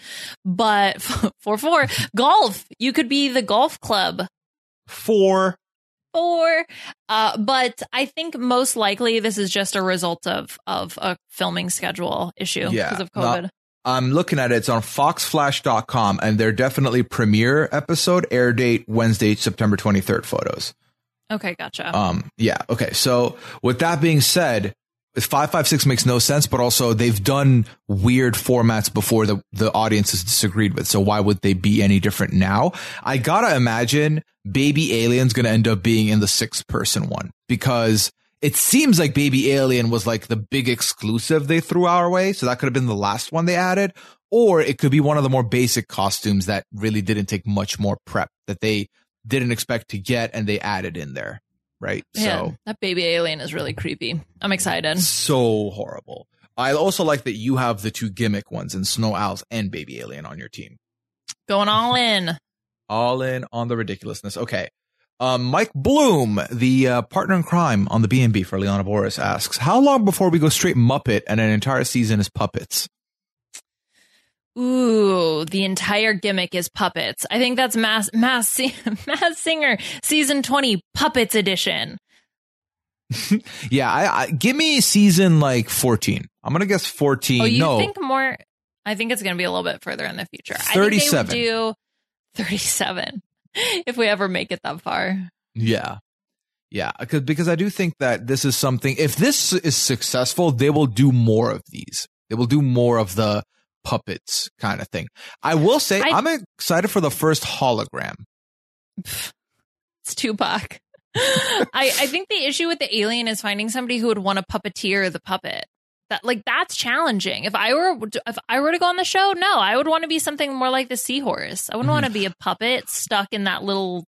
but 4 4 golf. You could be the golf club. 4 Four, Uh, but I think most likely this is just a result of of a filming schedule issue yeah, because of COVID. Not, I'm looking at it. It's on foxflash.com and they're definitely premiere episode air date Wednesday, September 23rd photos. Okay, gotcha. Um, yeah. Okay. So with that being said, 556 makes no sense, but also they've done weird formats before the, the audience has disagreed with. So why would they be any different now? I gotta imagine Baby Alien's gonna end up being in the six person one because it seems like Baby Alien was like the big exclusive they threw our way. So that could have been the last one they added. Or it could be one of the more basic costumes that really didn't take much more prep that they didn't expect to get and they added in there. Right. Man, that baby alien is really creepy. I'm excited. so horrible. I also like that you have the two gimmick ones in Snow Owls and Baby Alien on your team. Going all in. All in on the ridiculousness. Okay. Um, Mike Bloom, the uh, partner in crime on the B&B for Liana Boris asks, how long before we go straight Muppet and an entire season is puppets? Ooh, the entire gimmick is puppets. I think that's Mass Mass Masked Singer season 20 puppets edition. Yeah, I, I give me season like 14. I'm going to guess 14. Oh, you no, think more? I think it's going to be a little bit further in the future. I 37. think they would do 37 if we ever make it that far. Yeah. Yeah, because because I do think that this is something if this is successful, they will do more of these. They will do more of the puppets kind of thing. I will say I- am excited for the first hologram. It's Tupac. I, I think the issue with the alien is finding somebody who would want to puppeteer the puppet. That like that's challenging. If I were if I were to go on the show, no, I would want to be something more like the seahorse. I wouldn't want to be a puppet stuck in that little,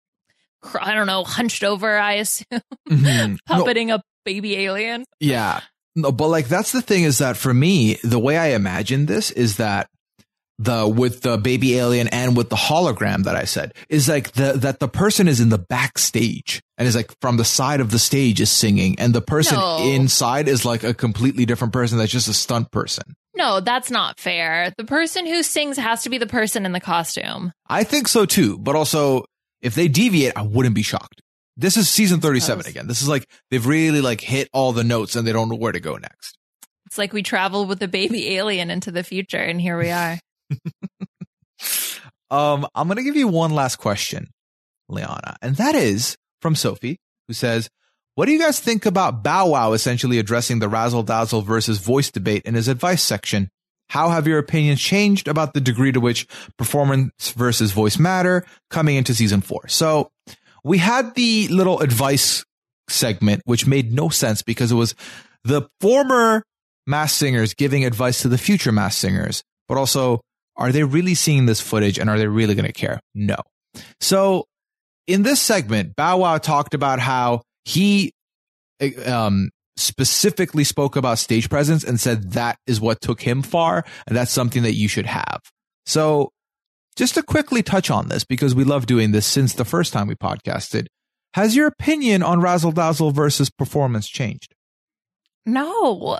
I don't know, hunched over. I assume Mhm. No, puppeting a baby alien. yeah. No, but like that's the thing is that for me, the way I imagine this is that the with the baby alien and with the hologram that I said is like the that the person is in the backstage and is like from the side of the stage is singing and the person No. inside is like a completely different person that's just a stunt person. No, that's not fair. The person who sings has to be the person in the costume. I think so too, but also if they deviate, I wouldn't be shocked. This is season 37 Gross. again. This is like they've really like hit all the notes and they don't know where to go next. It's like we traveled with the baby alien into the future, and here we are. Um, I'm going to give you one last question, Liana, and that is from Sophie, who says, What do you guys think about Bow Wow essentially addressing the razzle dazzle versus voice debate in his advice section? How have your opinions changed about the degree to which performance versus voice matter coming into season four? So we had the little advice segment, which made no sense because it was the former masked singers giving advice to the future masked singers, but also are they really seeing this footage and are they really going to care? No. So in this segment, Bow Wow talked about how he um, specifically spoke about stage presence and said that is what took him far and that's something that you should have. So just to quickly touch on this because we love doing this since the first time we podcasted. Has your opinion on Razzle Dazzle versus performance changed? No.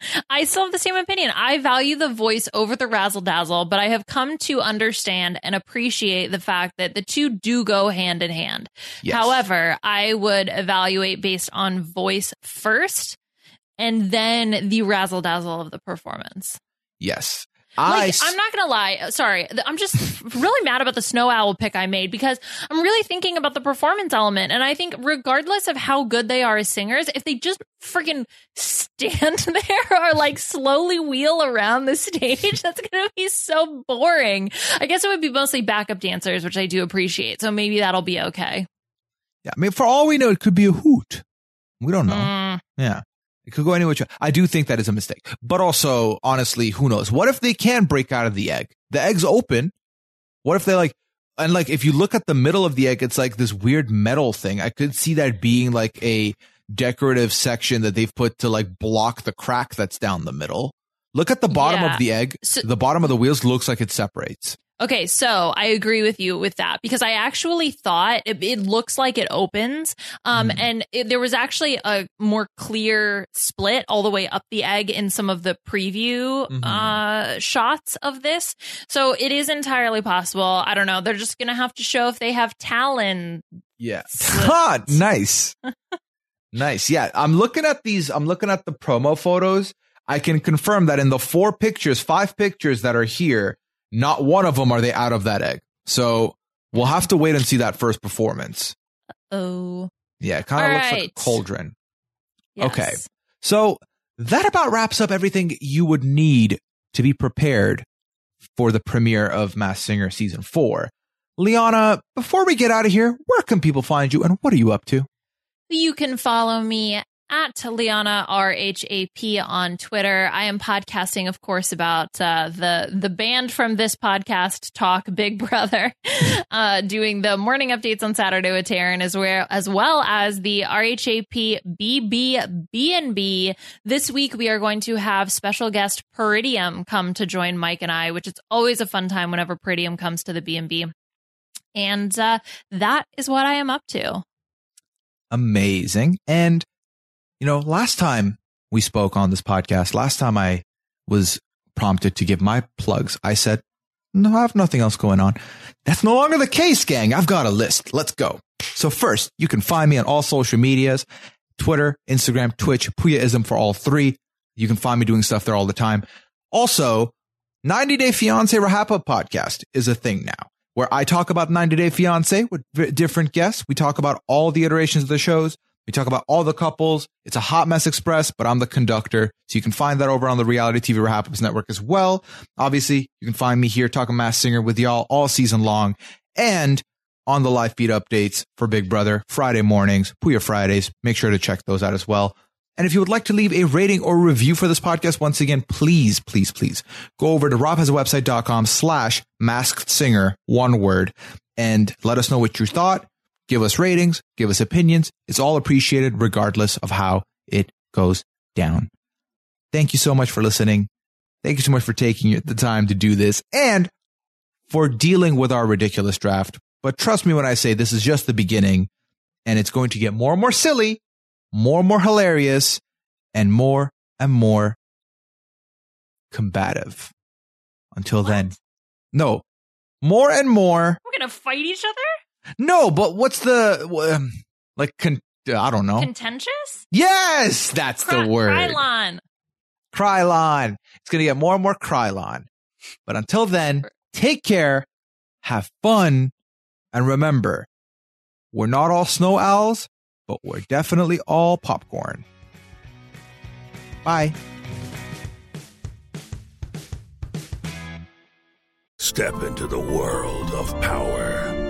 I still have the same opinion. I value the voice over the razzle dazzle, but I have come to understand and appreciate the fact that the two do go hand in hand. Yes. However, I would evaluate based on voice first and then the razzle dazzle of the performance. Yes. Like, I, I'm not gonna lie. Sorry, I'm just really mad about the snow owl pick I made because I'm really thinking about the performance element, and I think regardless of how good they are as singers, if they just freaking stand there or like slowly wheel around the stage, that's gonna be so boring. I guess it would be mostly backup dancers, which I do appreciate. So maybe that'll be okay. yeah, I mean, for all we know, it could be a hoot. We don't know. Mm, Yeah. It could go any which way. I do think that is a mistake. But also, honestly, who knows? What if they can break out of the egg? The egg's open. What if they like, and like, if you look at the middle of the egg, it's like this weird metal thing. I could see that being like a decorative section that they've put to like block the crack that's down the middle. Look at the bottom Yeah. of the egg. So- the bottom of the wheels looks like it separates. Okay, so I agree with you with that because I actually thought it, it looks like it opens, um, Mhm. and it, there was actually a more clear split all the way up the egg in some of the preview Mhm. uh, shots of this. So it is entirely possible. I don't know. They're just gonna have to show if they have talon. Yeah. Ha, nice. nice. Yeah. I'm looking at these. I'm looking at the promo photos. I can confirm that in the four pictures, five pictures that are here, not one of them are they out of that egg. So we'll have to wait and see that first performance. Oh, Yeah. It kind of looks like a cauldron. yes. Okay. So that about wraps up everything you would need to be prepared for the premiere of Masked Singer season four. Liana, before we get out of here, where can people find you and what are you up to? You can follow me at Liana RHAP on Twitter. I am podcasting, of course, about uh, the the band from this podcast, Talk Big Brother, uh, doing the morning updates on Saturday with Taryn, as well as well as the RHAP BB BNB. This week we are going to have special guest Peridium come to join Mike and I, which is always a fun time whenever Peridium comes to the BNB. And uh, that is what I am up to. amazing. And, you know, last time we spoke on this podcast, last time I was prompted to give my plugs, I said, no, I have nothing else going on. That's no longer the case, gang. I've got a list. Let's go. So first, you can find me on all social medias, Twitter, Instagram, Twitch, Puyaism for all three. You can find me doing stuff there all the time. Also, 90 Day Fiance Rahapa podcast is a thing now where I talk about 90 Day Fiance with different guests. We talk about all the iterations of the shows. We talk about all the couples. It's a hot mess express, but I'm the conductor. So you can find that over on the Reality TV Rahapas network as well. Obviously, you can find me here talking Masked Singer with y'all all season long and on the live feed updates for Big Brother Friday mornings, Puya Fridays. Make sure to check those out as well. And if you would like to leave a rating or review for this podcast, once again, please, please, please go over to robhasawebsite.com slash masked singer, one word, and let us know what you thought. Give us ratings, give us opinions. It's all appreciated regardless of how it goes down. Thank you so much for listening. Thank you so much for taking the time to do this and for dealing with our ridiculous draft. But trust me when I say this is just the beginning and it's going to get more and more silly, more and more hilarious, and more and more combative. Until then, no, more and more. We're gonna fight each other? No, but what's the um, like? Con- I don't know. Contentious? yes, that's Cry- the word. Krylon. Krylon. It's going to get more and more Krylon. But until then, take care, have fun, and remember, we're not all snow owls, but we're definitely all popcorn. Bye. Step into the world of power,